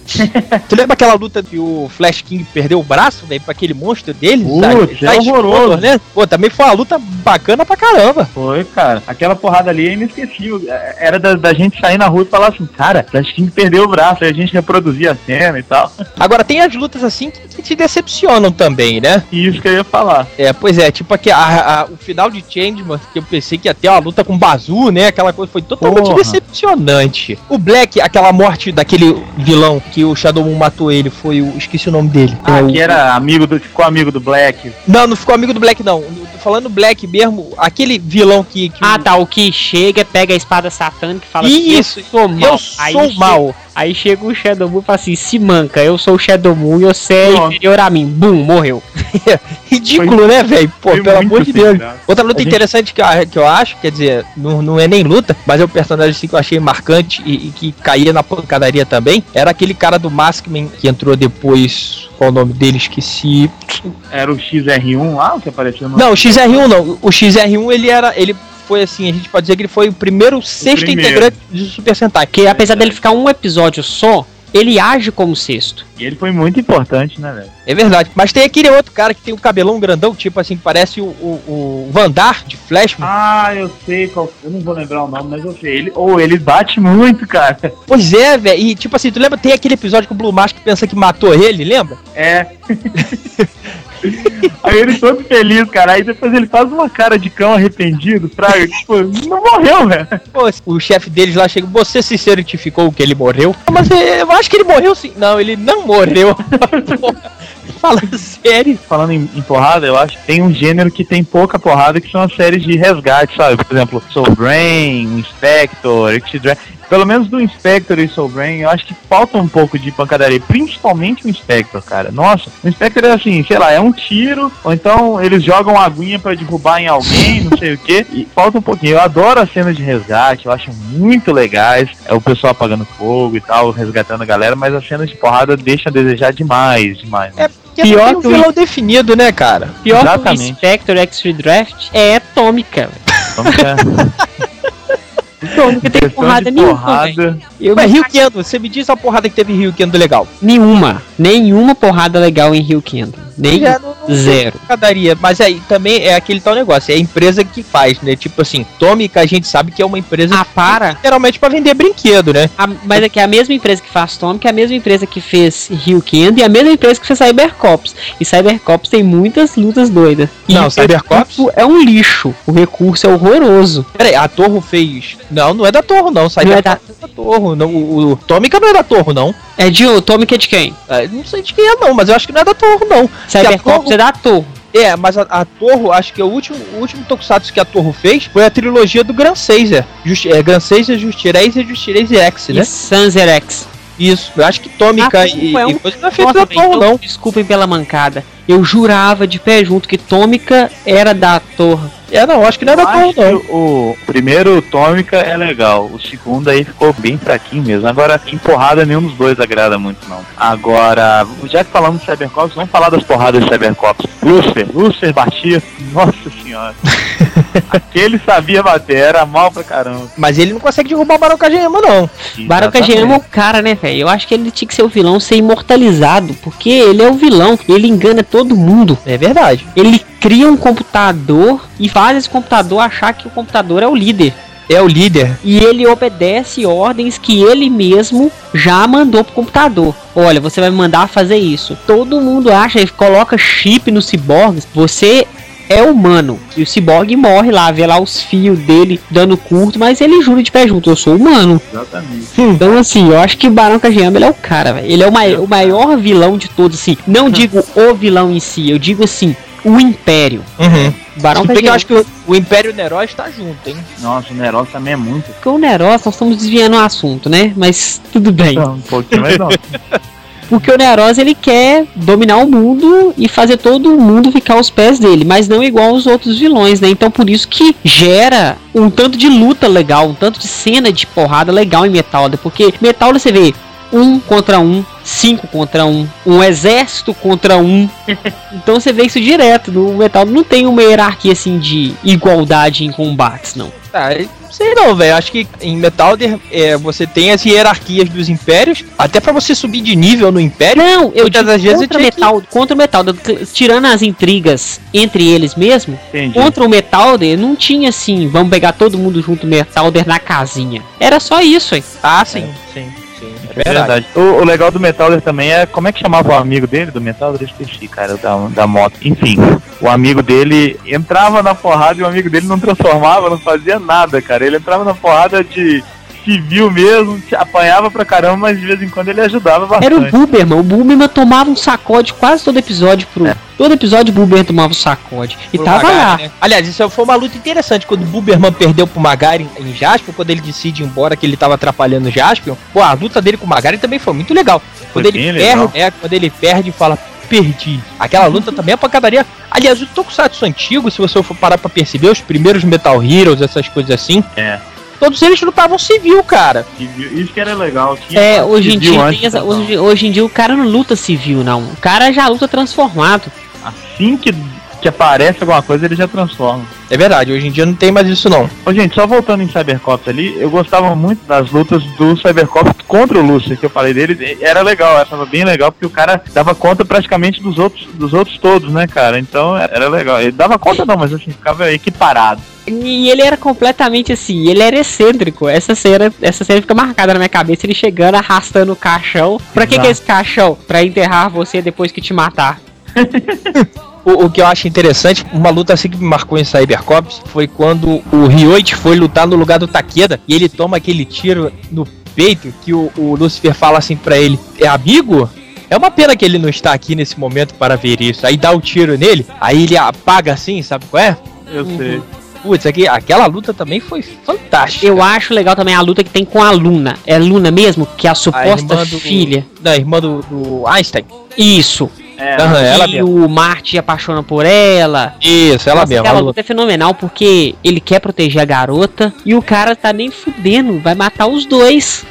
Tu lembra aquela luta que o Flash King perdeu o braço, velho, pra aquele monstro dele? Putz, é horroroso. né? Pô, também foi uma luta bacana pra caramba. Foi, cara. Aquela porrada ali é inesquecível. Era da, da gente sair na rua e falar assim, cara, Flash King perdeu o braço, aí a gente reproduzia a cena e tal. Agora, tem as lutas assim que te decepcionam também, né? Isso que eu ia falar. É, pois é, tipo aqui, a, a- o final de Changeman, que eu pensei que ia ter uma luta com o Bazu, né? Aquela coisa foi totalmente Porra. decepcionante. O Black, aquela morte daquele vilão que o Shadow Moon matou ele, foi o. Esqueci o nome dele. Ah, É o- que era amigo do. Ficou amigo do Black. Não, não ficou amigo do Black, não. Tô falando Black mesmo, aquele vilão que. que Ah, o- tá. O que chega, pega a espada satânica e fala Isso, eu sou mal. Eu sou mal. Aí chega o Shadow Moon e fala assim: se manca, eu sou o Shadow Moon e você é inferior a mim. Bum, morreu. Ridículo, né, velho? Pô, Foi pelo amor de Deus. graça. Outra luta gente- interessante que, eu- que eu acho, quer dizer, não, não é nem luta, mas é o personagem assim, que eu achei marcante e, e que caía na pancadaria também, era aquele cara do Maskman que entrou depois. Qual o nome dele? Esqueci. Era o XR1 lá, o que apareceu no. Não, o XR1 não. O XR1 ele era. Ele foi assim, a gente pode dizer que ele foi o primeiro sexto primeiro. integrante do Super Sentai. Porque apesar dele ficar um episódio só, ele age como sexto. E ele foi muito importante, né, velho? É verdade. Mas tem aquele outro cara que tem um cabelão grandão, tipo assim, que parece o, o, o Vandar de Flashman. Ah, eu sei qual. Eu não vou lembrar o nome, mas eu sei. Ele, ou ele bate muito, cara. Pois é, velho. E tipo assim, tu lembra? Tem aquele episódio que o Blue Mask pensa que matou ele, lembra? É. Aí ele todo feliz, cara. Aí depois ele faz uma cara de cão arrependido, praga. Tipo, não morreu, velho. Pô, o chefe deles lá chega, você se certificou que ele morreu? Mas é, eu acho que ele morreu sim. Não, ele não morreu. Fala sério. Falando em, em porrada, eu acho que tem um gênero que tem pouca porrada, que são as séries de resgate, sabe? Por exemplo, Soul Brain, Inspector, X-Dragon. Pelo menos do Inspector e Soul Brain, eu acho que falta um pouco de pancadaria, principalmente o Inspector, cara. Nossa, o Inspector é assim, sei lá, é um tiro, ou então eles jogam aguinha pra derrubar em alguém, não sei o que, e falta um pouquinho. Eu adoro as cenas de resgate, eu acho muito legais, é o pessoal apagando fogo e tal, resgatando a galera, mas as cenas de porrada deixam a desejar demais, demais. né? É porque Pior um que o- vilão definido, né, cara? Pior que o Exatamente. Spectre X-Ray Draft é atômica. Então, tem questão porrada nenhuma. Eu Mas Rio Kendo, você me diz a porrada que teve em Rio Kendo legal. Nenhuma. Nenhuma porrada legal em Rio Kendo. Nem Já não- não zero. Pancadaria, mas aí também é aquele tal negócio, é a empresa que faz, né? Tipo assim, Tômica a gente sabe que é uma empresa Ah, para. geralmente pra vender brinquedo, né? A- mas é que é a mesma empresa que faz Tom, que é a mesma empresa que fez Rio Kendo e a mesma empresa que fez Cybercops. E Cybercops tem muitas lutas doidas. Não, o Cybercops- é um lixo. O recurso é horroroso. Peraí, a Torro fez. Não, não é da Torro, não. Sai Não da, é da- Torro. Não, o, o Tômica não é da Torro, não. É de Atômica é de quem? Ah, não sei de quem é, não, mas eu acho que não é da Torro, não. Torre- é da Torre. É, mas a, a Torro, acho que o último, o último Tokusatsu que a Torro fez foi a trilogia do Gran Caesar. Justi é, Gran Caesar, Justireis e Justireis X, né? E Sanzer X. Isso. Eu acho que Tômica Ah, e, é um- e coisa não é da não. Desculpem pela mancada. Eu jurava de pé junto que Tômica era da Torre. É, não, acho que não Torro, acho não. o primeiro Tômica é legal, o segundo aí ficou bem fraquinho mesmo. Agora, em porrada, nenhum dos dois agrada muito, não. Agora, já que falamos de Cybercops, vamos falar das porradas de Cybercops. Lucifer, Lucifer batia, nossa senhora. Aquele sabia bater, era mal pra caramba. Mas ele não consegue derrubar o Barão Kageyama, não. Baraka Gema é o cara, né, velho? Eu acho que ele tinha que ser o vilão, ser imortalizado. Porque ele é o vilão. Ele engana todo mundo. É verdade. Ele cria um computador e faz esse computador achar que o computador é o líder. É o líder. E ele obedece ordens que ele mesmo já mandou pro computador. Olha, você vai me mandar fazer isso. Todo mundo acha, ele coloca chip nos ciborgues. Você é humano. E o ciborgue morre lá, vê lá os fios dele dando curto, mas ele jura de pé junto, eu sou humano. Exatamente. Então, assim, eu acho que o Barão Kageyama ele é o cara, velho. Ele é o, mai o maior vilão de todos, assim. Não digo o vilão em si, eu digo assim, o Império. Uhum. Barão Se bem que eu Kageyama. acho que o, o Império Neróis tá junto, hein? Nossa, o Neros também é muito. Porque o Neros, nós estamos desviando o assunto, né? Mas tudo bem. Um pouquinho, mas não. Porque o Neros ele quer dominar o mundo e fazer todo mundo ficar aos pés dele, mas não igual aos outros vilões, né? Então por isso que gera um tanto de luta legal, um tanto de cena de porrada legal em Metalda, porque Metalda você vê um contra um, cinco contra um, um exército contra um. então você vê isso direto. No Metal não tem uma hierarquia assim de igualdade em combates, não. Ah, sei não, velho. Acho que em Metal é, você tem as hierarquias dos impérios. Até pra você subir de nível no império. Não, eu Muitas digo das vezes contra eu tinha que- metal, contra o metal, tirando as intrigas entre eles mesmo, Entendi. contra o Metalder não tinha assim, vamos pegar todo mundo junto Metalder na casinha. Era só isso, hein? Ah, sim, sim, sim. É verdade. O, o legal do Metalder também é como é que chamava o amigo dele do Metalder? Eu esqueci, cara, da, da moto. Enfim, o amigo dele entrava na porrada e o amigo dele não transformava, não fazia nada, cara. Ele entrava na porrada de civil mesmo, apanhava pra caramba, mas de vez em quando ele ajudava bastante. Era o Buberman. O Buberman tomava um sacode quase todo episódio pro. É. Todo episódio o Buberman tomava um sacode. E Pro tava Magari, lá. né? Aliás, isso foi uma luta interessante. Quando o Buberman perdeu pro Magari em Jaspion, quando ele decide ir embora que ele tava atrapalhando o Jaspion, pô, a luta dele com o Magari também foi muito legal. Quando Foi ele bem perde, legal. é, quando ele perde e fala, perdi. Aquela luta também é pancadaria. Aliás, o Tokusatsu antigo, se você for parar pra perceber, os primeiros Metal Heroes, essas coisas assim, É. todos eles lutavam civil, cara. Civil, Isso que era legal. Tinha É, hoje em, dia essa- hoje, hoje em dia o cara não luta civil, não. O cara já luta transformado. Assim que, que aparece alguma coisa, ele já transforma. É verdade, hoje em dia não tem mais isso não. Ô, gente, só voltando em Cybercops ali, eu gostava muito das lutas do Cybercops contra o Lucifer, que eu falei dele, era legal, eu achava bem legal, porque o cara dava conta praticamente dos outros, dos outros todos, né, cara? Então era legal. Ele dava conta não, mas assim, ficava equiparado. E ele era completamente assim, ele era excêntrico. Essa cena, essa cena fica marcada na minha cabeça, ele chegando, arrastando o caixão. Pra que, que é esse caixão? Pra enterrar você depois que te matar. O, o que eu acho interessante, uma luta assim que me marcou em Cybercops foi quando o Ryoichi foi lutar no lugar do Takeda e ele toma aquele tiro no peito que o, o Lucifer fala assim pra ele: É amigo? É uma pena que ele não está aqui nesse momento para ver isso. Aí dá o tiro nele, aí ele apaga assim, sabe qual é? Eu Uhum. sei. Putz, aqui, aquela luta também foi fantástica. Eu acho legal também a luta que tem com a Luna. É a Luna mesmo? Que é a a suposta irmã do, filha. Da irmã do, do Einstein. Isso. É, Aham, ela e mesmo. o Marte apaixona por ela. Isso, ela Nossa, mesmo. Aquela a luta é fenomenal porque ele quer proteger a garota e o cara tá nem fudendo, vai matar os dois.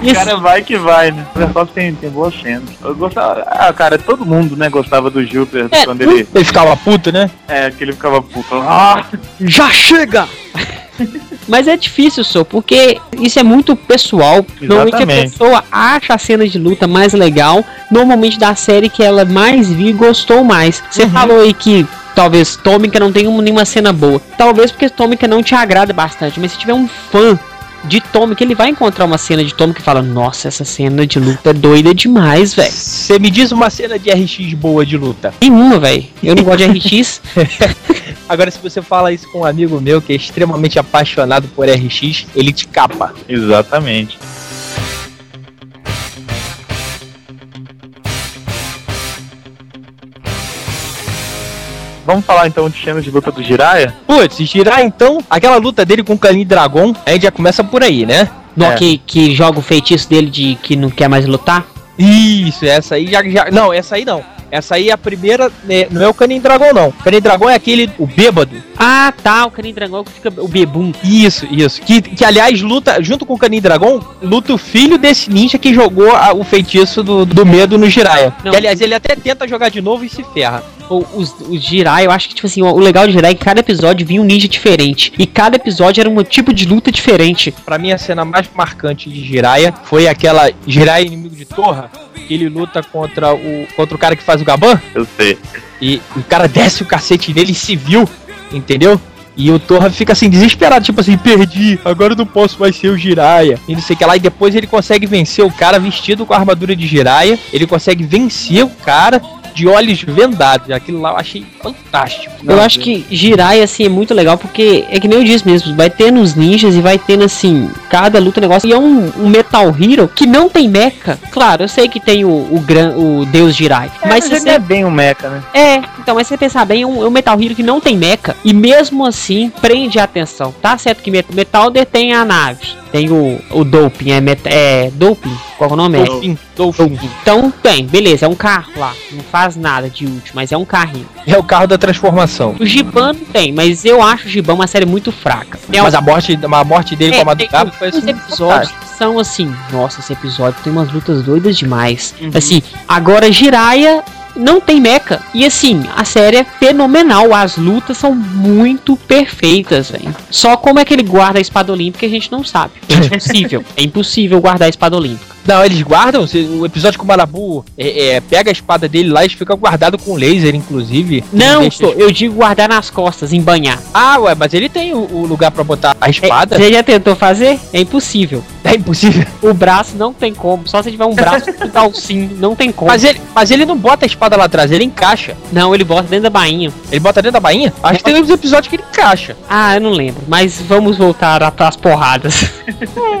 O cara vai que vai, né? O Cybercops tem, tem boas cenas. Eu gostava. Ah, cara, todo mundo, né, gostava do Júpiter É, quando ele. Ele ficava puto, né? É, que ele ficava puto. Ah! Já chega! Mas é difícil, só, porque isso é muito pessoal. Normalmente a Exatamente. pessoa acha a cena de luta mais legal, normalmente da série que ela mais viu e gostou mais. Você Uhum. falou aí que talvez Tômica não tenha nenhuma cena boa. Talvez porque Tômica não te agrada bastante, mas se tiver um fã de Tômica, ele vai encontrar uma cena de Tômica e fala: Nossa, essa cena de luta é doida demais, velho. Você me diz uma cena de RX boa de luta. Nenhuma, velho. Eu não gosto de RX. Agora, se você fala isso com um amigo meu que é extremamente apaixonado por RX, ele te capa. Exatamente. Vamos falar então de cenas de luta do Jiraiya? Putz, girar então, aquela luta dele com o Canin Dragon, a gente já começa por aí, né? No, É. que, que joga o feitiço dele de que não quer mais lutar. Isso, essa aí já, já. Não, essa aí não. Essa aí é a primeira. né, Não é o Canin Dragon, não. O Canin Dragon é aquele. O bêbado. Ah, tá, o Canin Dragão que fica o bebum. Isso, isso. Que, que aliás luta, junto com o Canin Dragon, luta o filho desse ninja que jogou a- o feitiço do, do medo no Jiraiya. Não. Que, aliás, ele até tenta jogar de novo e se ferra. O, os, os Jirai, eu acho que, tipo assim, o legal de Jirai é que cada episódio vinha um ninja diferente. E cada episódio era um tipo de luta diferente. Pra mim, a cena mais marcante de Jiraiya foi aquela Jiraiya inimigo de Torra, que ele luta contra o, contra o cara que faz o Gaban, Eu sei. e o cara desce o cacete nele civil, entendeu? E o Torra fica assim, desesperado, tipo assim, perdi, agora eu não posso mais ser o Jiraiya. E não sei o que lá, e depois ele consegue vencer o cara vestido com a armadura de Jiraiya, ele consegue vencer o cara de olhos vendados. Aquilo lá eu achei fantástico. eu acho que Jirai, assim, é muito legal porque é que nem eu disse mesmo, vai tendo os ninjas e vai tendo, assim, cada luta, negócio. E é um, um Metal Hero que não tem mecha. Claro, eu sei que tem o, o, gran, o Deus Jirai. É, mas mas se ele você não é bem um mecha, né? É, então, mas se você pensar bem, é um, é um Metal Hero que não tem mecha e mesmo assim prende a atenção. Tá certo que Met- Metalder tem a nave, tem o, o Doping, é, met, é Doping, qual é o nome? É? Dolphin, Dolphin. Então tem, beleza, é um carro lá, não faz nada de útil, mas é um carrinho. É o carro da transformação. O Giban tem, mas eu acho o Giban uma série muito fraca. Tem Mas a morte, a morte dele com a é, tem Madugaba foi assim, episódios que são assim, nossa, esse episódio tem umas lutas doidas demais. Uhum. Assim, agora Jiraiya não tem mecha. E assim, a série é fenomenal. As lutas são muito perfeitas, velho. Só como é que ele guarda a espada olímpica a gente não sabe. É impossível. é impossível guardar a espada olímpica. Não, eles guardam. O episódio com o Marabu é, é, pega a espada dele lá e fica guardado com laser, inclusive. Não, eu digo guardar nas costas, embanhar. Ah, ué, mas ele tem o, o lugar pra botar a É, espada. Você já tentou fazer? É impossível. É, impossível. O braço não tem como. Só se tiver um braço com calcinho, não tem como. Mas ele, mas ele não bota a espada lá atrás, ele encaixa. Não, ele bota dentro da bainha. Ele bota dentro da bainha? Acho que tem uns episódios que ele encaixa. Ah, eu não lembro. Mas vamos voltar a- pras porradas.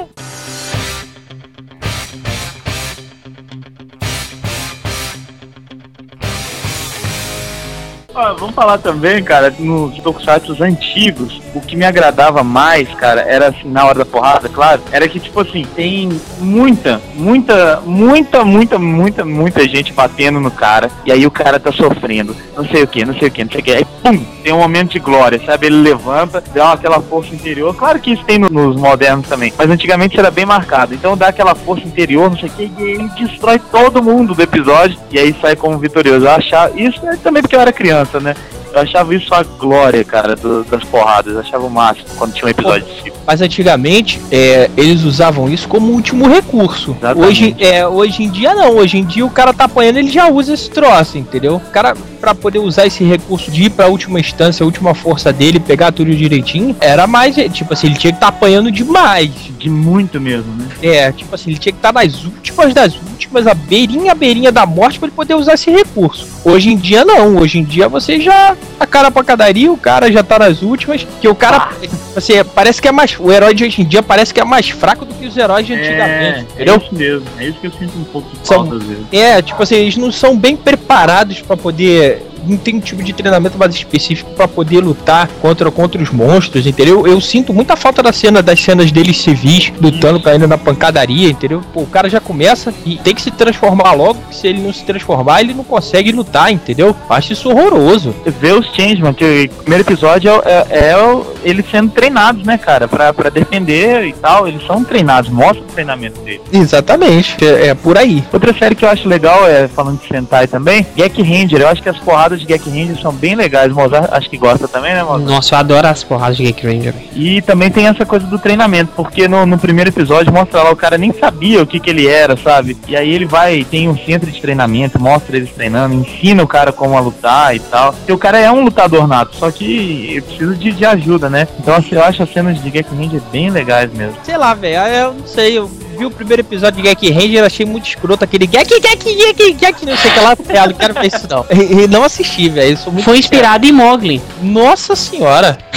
Ah, vamos falar também, cara, nos tokusatsu antigos, o que me agradava mais, cara, era assim, na hora da porrada, claro, era que, tipo assim, tem muita, muita, muita, muita, muita, muita gente batendo no cara, e aí o cara tá sofrendo, não sei o que, não sei o que, não sei o que, aí pum, tem um momento de glória, sabe? Ele levanta, dá aquela força interior, claro que isso tem no- nos modernos também, mas antigamente era bem marcado, então dá aquela força interior, não sei o que, e ele destrói todo mundo do episódio, e aí sai como vitorioso. Eu achava, isso é também porque eu era criança, né? Eu achava isso a glória, cara, do- das porradas. Eu achava o máximo quando tinha um episódio desse tipo. Mas antigamente, é, eles usavam isso como último recurso. Exatamente. Hoje, é, hoje em dia não. Hoje em dia o cara tá apanhando, ele já usa esse troço, entendeu? O cara, pra poder usar esse recurso de ir pra última instância, a última força dele, pegar tudo direitinho, era mais, é, tipo assim, ele tinha que estar apanhando demais. De muito mesmo, né? É, tipo assim, ele tinha que estar nas últimas das últimas, a beirinha, a beirinha da morte pra ele poder usar esse recurso. Hoje em dia não, hoje em dia você já a cara pra cadaria, o cara já tá nas últimas, que o cara, assim, parece que é mais, o herói de hoje em dia parece que é mais fraco do que os heróis de antigamente, é entendeu? isso mesmo. É isso que eu sinto um pouco de São- falta às vezes. É, tipo assim, eles não são bem preparados pra poder. Não tem um tipo de treinamento mais específico pra poder lutar contra, contra os monstros, entendeu? Eu sinto muita falta da cena das cenas deles civis lutando, caindo na pancadaria, entendeu? Pô, o cara já começa e tem que se transformar logo, se ele não se transformar, ele não consegue lutar, entendeu? Acho isso horroroso. Vê os Changeman, que o primeiro episódio é, é- é eles sendo treinados, né, cara? Pra, pra defender e tal. Eles são treinados, mostra o treinamento deles. Exatamente. É, é por aí. Outra série que eu acho legal, é falando de Sentai também, Gek Ranger. Eu acho que as porradas de Gek Ranger são bem legais. Mozart acho que gosta também, né, Mozart? Nossa, eu adoro as porradas de Geek Ranger. E também tem essa coisa do treinamento, porque no, no primeiro episódio mostra lá o cara nem sabia o que, que ele era, sabe? E aí ele vai, tem um centro de treinamento, mostra eles treinando, ensina o cara como a lutar e tal. E o cara é um lutador nato, só que precisa de, de ajuda, né? Então assim, eu acho as cenas de Gek Ranger bem legais mesmo. Sei lá, velho, eu não sei, eu vi o primeiro episódio de Gek Ranger, achei muito escroto aquele Gek, Gek, Gek, Gek, não sei o que lá, eu não quero ver isso não. E, não assisti, velho, eu sou muito Foi inspirado em Mogli. Nossa senhora.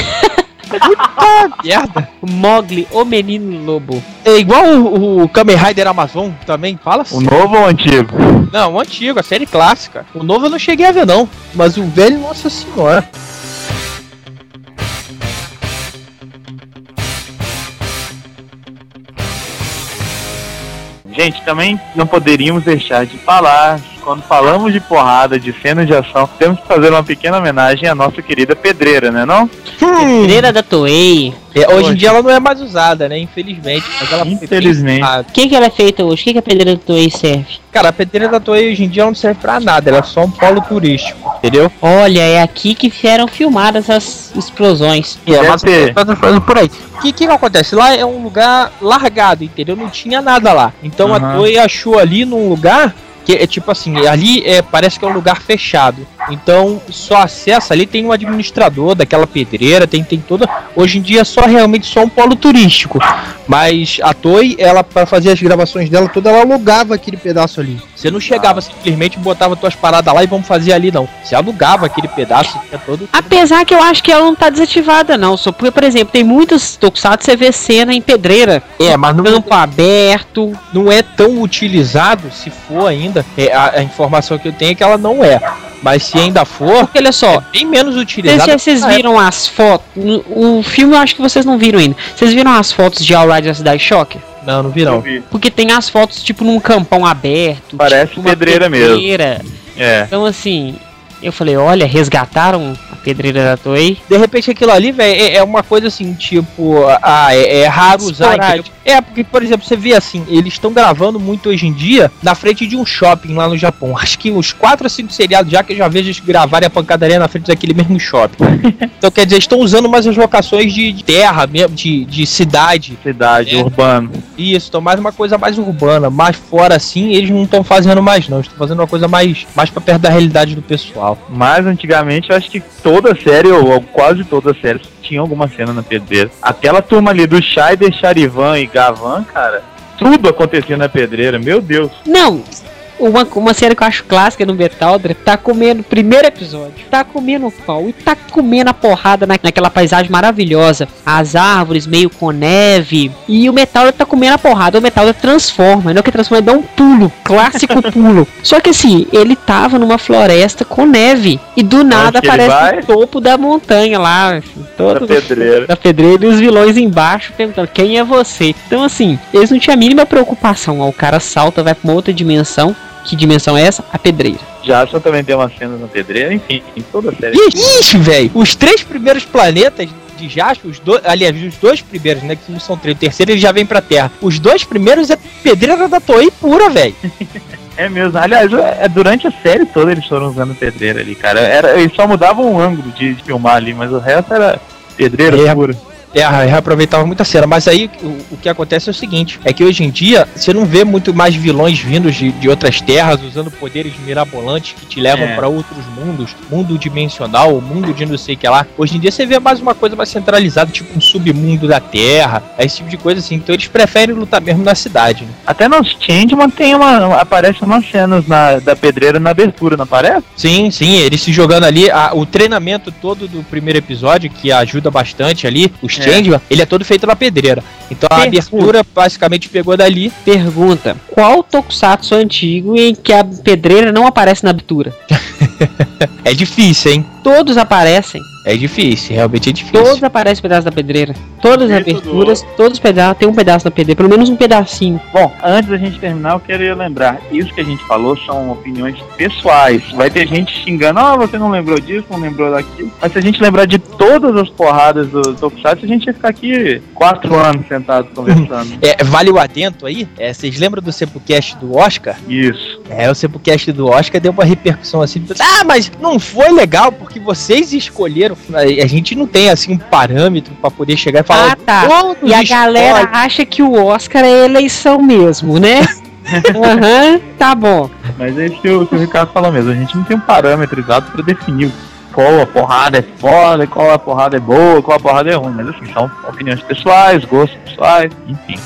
Puta merda. Mogli, o menino lobo. É igual o, o Kamen Rider Amazon também, fala O assim. novo ou o antigo? Não, o antigo, a série clássica. O novo eu não cheguei a ver não, mas o velho, nossa senhora. Gente, também não poderíamos deixar de falar, quando falamos de porrada, de cena de ação, temos que fazer uma pequena homenagem à nossa querida pedreira, né não? Pedreira da Toei. É, hoje Poxa. em dia ela não é mais usada, né? Infelizmente. Mas ela Infelizmente. O que, que ela é feita hoje? O que, que a pedreira da Toei serve? Cara, a pedreira da Toei hoje em dia não serve pra nada, ela é só um polo turístico, entendeu? Olha, é aqui que eram filmadas as explosões. É, mas ter. tá falando por aí. O que, que acontece? Lá é um lugar largado, entendeu? Não tinha nada lá. Então a Aham. Toei achou ali num lugar que é tipo assim, ali é, parece que é um lugar fechado. Então só acessa ali, tem um administrador daquela pedreira, tem, tem toda. Hoje em dia é só realmente só um polo turístico. Mas a Toei, ela, para fazer as gravações dela toda, ela alugava aquele pedaço ali. Você não chegava simplesmente botava tuas paradas lá e vamos fazer ali, não. Você alugava aquele pedaço é todo. Apesar que eu acho que ela não tá desativada, não. Só porque, por exemplo, tem muitos tokusatsu você vê cena em pedreira. É, mas não, Campo aberto. não é tão utilizado, se for ainda. É, a, a informação que eu tenho é que ela não é. Mas se ainda for, Porque olha só, é bem menos Vocês, utilizado. vocês viram as fotos? O filme eu acho que vocês não viram ainda. Vocês viram as fotos de All da Cidade Shocker? Não, não vi não. vi. Porque tem as fotos tipo num campão aberto. Parece tipo, uma pedreira mesmo. pedreira. É. Então assim, eu falei, olha, resgataram a pedreira da Toei. De repente aquilo ali, velho, é, é uma coisa assim, tipo, ah, é, é raro usar. Entendeu? É, porque, por exemplo, você vê assim, eles estão gravando muito hoje em dia na frente de um shopping lá no Japão. Acho que uns 4 ou 5 seriados já que eu já vejo eles gravarem a pancadaria na frente daquele mesmo shopping. então, quer dizer, estão usando mais as locações de de terra mesmo, de, de cidade. Cidade, É. urbano. Isso, então mais uma coisa mais urbana, mais fora assim, eles não estão fazendo mais não, estão fazendo uma coisa mais, mais pra perto da realidade do pessoal. Mas antigamente eu acho que toda série, ou quase toda série, tinha alguma cena na pedreira. Aquela turma ali do Scheider, Charivan e Gavan, cara, tudo acontecia na pedreira, meu Deus. Não! Uma, uma cena que eu acho clássica no Metaldra, tá comendo, primeiro episódio, tá comendo pau e tá comendo a porrada na, naquela paisagem maravilhosa. As árvores meio com neve. E o Metaldra tá comendo a porrada, o Metaldra transforma, não é que transforma, ele dá um pulo, clássico pulo. Só que assim, ele tava numa floresta com neve. E do nada aparece o topo da montanha lá, assim, todo Da pedreira. da pedreira e os vilões embaixo perguntando quem é você. Então, assim, eles não tinham a mínima preocupação. Ó, o cara salta, vai pra uma outra dimensão. Que dimensão é essa? A pedreira. Jason também tem uma cena na pedreira, enfim, em toda série. Ixi, velho, os três primeiros planetas de Jasper, os dois, aliás, os dois primeiros, né, que não são três, o terceiro ele já vem pra Terra. Os dois primeiros é pedreira da Toei pura, velho. É mesmo. Aliás, é, durante a série toda eles foram usando pedreira ali, cara. Era, eles só mudavam o ângulo de, de filmar ali, mas o resto era pedreira É. pura. É, reaproveitava muita cena, mas aí o, o que acontece é o seguinte: é que hoje em dia você não vê muito mais vilões vindos de, de outras terras usando poderes mirabolantes que te levam É. pra outros mundos, mundo dimensional, mundo de não sei o que lá. Hoje em dia você vê mais uma coisa mais centralizada, tipo um submundo da Terra, esse tipo de coisa assim. Então eles preferem lutar mesmo na cidade. Né? Até nos Changeman tem uma. aparecem umas cenas na, da pedreira na abertura, não aparece? Sim, sim, eles se jogando ali, a- o treinamento todo do primeiro episódio, que ajuda bastante ali, os É. Changeman, ele é todo feito na pedreira. Então a Pergunta. abertura basicamente pegou dali. Pergunta: Qual tokusatsu antigo em que a pedreira não aparece na abertura? É difícil, hein? Todos aparecem. É difícil, realmente é difícil. Todos aparecem pedaço da pedreira. Todas as aberturas, todos os pedaços, tem um pedaço da pedreira, pelo menos um pedacinho. Bom, antes da gente terminar, eu queria lembrar: isso que a gente falou são opiniões pessoais. Vai ter gente xingando, ah, você não lembrou disso, não lembrou daquilo. Mas se a gente lembrar de todas as porradas do Tokusatsu, a gente ia ficar aqui quatro anos sentados conversando. É, vale o adento aí? É, vocês lembram do Sepulcast do Oscar? Isso. É, o Sepulcast do Oscar deu uma repercussão assim. Ah, mas não foi legal porque vocês escolheram. A a gente não tem assim um parâmetro pra poder chegar e falar. Ah, tá. "Todos E a escolhem". galera acha que o Oscar é eleição mesmo, né? Aham, tá bom. Mas é isso que o, que o Ricardo falou mesmo. A gente não tem um parâmetro exato pra definir qual a porrada é foda, qual a porrada é boa, qual a porrada é ruim. Mas assim, são opiniões pessoais, gostos pessoais, enfim.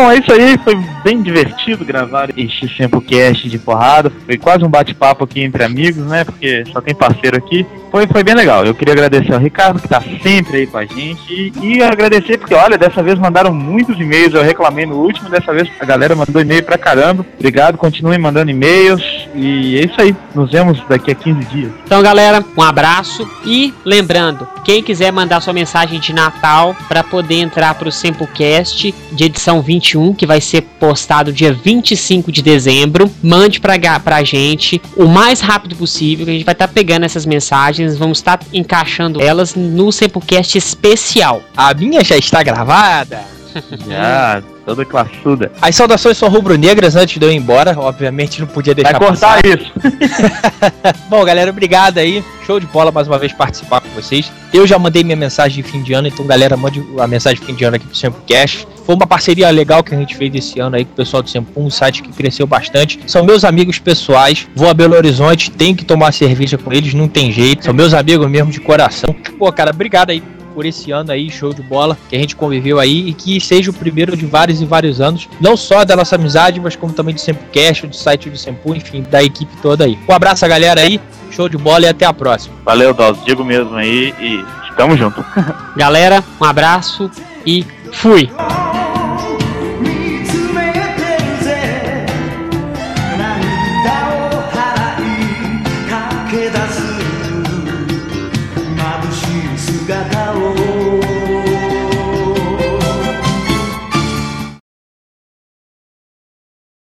Bom, é isso aí, foi bem divertido gravar este Sempocast de porrada. Foi quase um bate-papo aqui entre amigos, né? Porque só tem parceiro aqui. Foi, foi bem legal. Eu queria agradecer ao Ricardo, que tá sempre aí com a gente. E, e agradecer, porque olha, dessa vez mandaram muitos e-mails. Eu reclamei no último, dessa vez a galera mandou e-mail pra caramba. Obrigado, continuem mandando e-mails. E é isso aí. Nos vemos daqui a 15 dias. Então, galera, um abraço e lembrando, quem quiser mandar sua mensagem de Natal para poder entrar pro Sempocast de edição 21, que vai ser postado dia 25 de dezembro, mande pra, pra gente o mais rápido possível, que a gente vai estar pegando essas mensagens, vamos estar encaixando elas no Sempocast especial. A minha já está gravada. Já, toda classuda. As saudações são rubro-negras antes de eu ir embora. Obviamente não podia deixar Vai cortar passar. isso. Bom, galera, obrigado aí. Show de bola mais uma vez participar com vocês. Eu já mandei minha mensagem de fim de ano, então, galera, mande a mensagem de fim de ano aqui pro Sempocast. Foi uma parceria legal que a gente fez esse ano aí com o pessoal do Sempum, um site que cresceu bastante. São meus amigos pessoais. Vou a Belo Horizonte, tenho que tomar cerveja com eles, não tem jeito. São meus amigos mesmo de coração. Pô, cara, obrigado aí por esse ano aí, show de bola, que a gente conviveu aí e que seja o primeiro de vários e vários anos, não só da nossa amizade, mas como também do Sempocast, do site do Sempu, enfim, da equipe toda aí. Um abraço a galera aí, show de bola e até a próxima. Valeu, Dawes. Digo mesmo aí e estamos junto. Galera, um abraço e fui!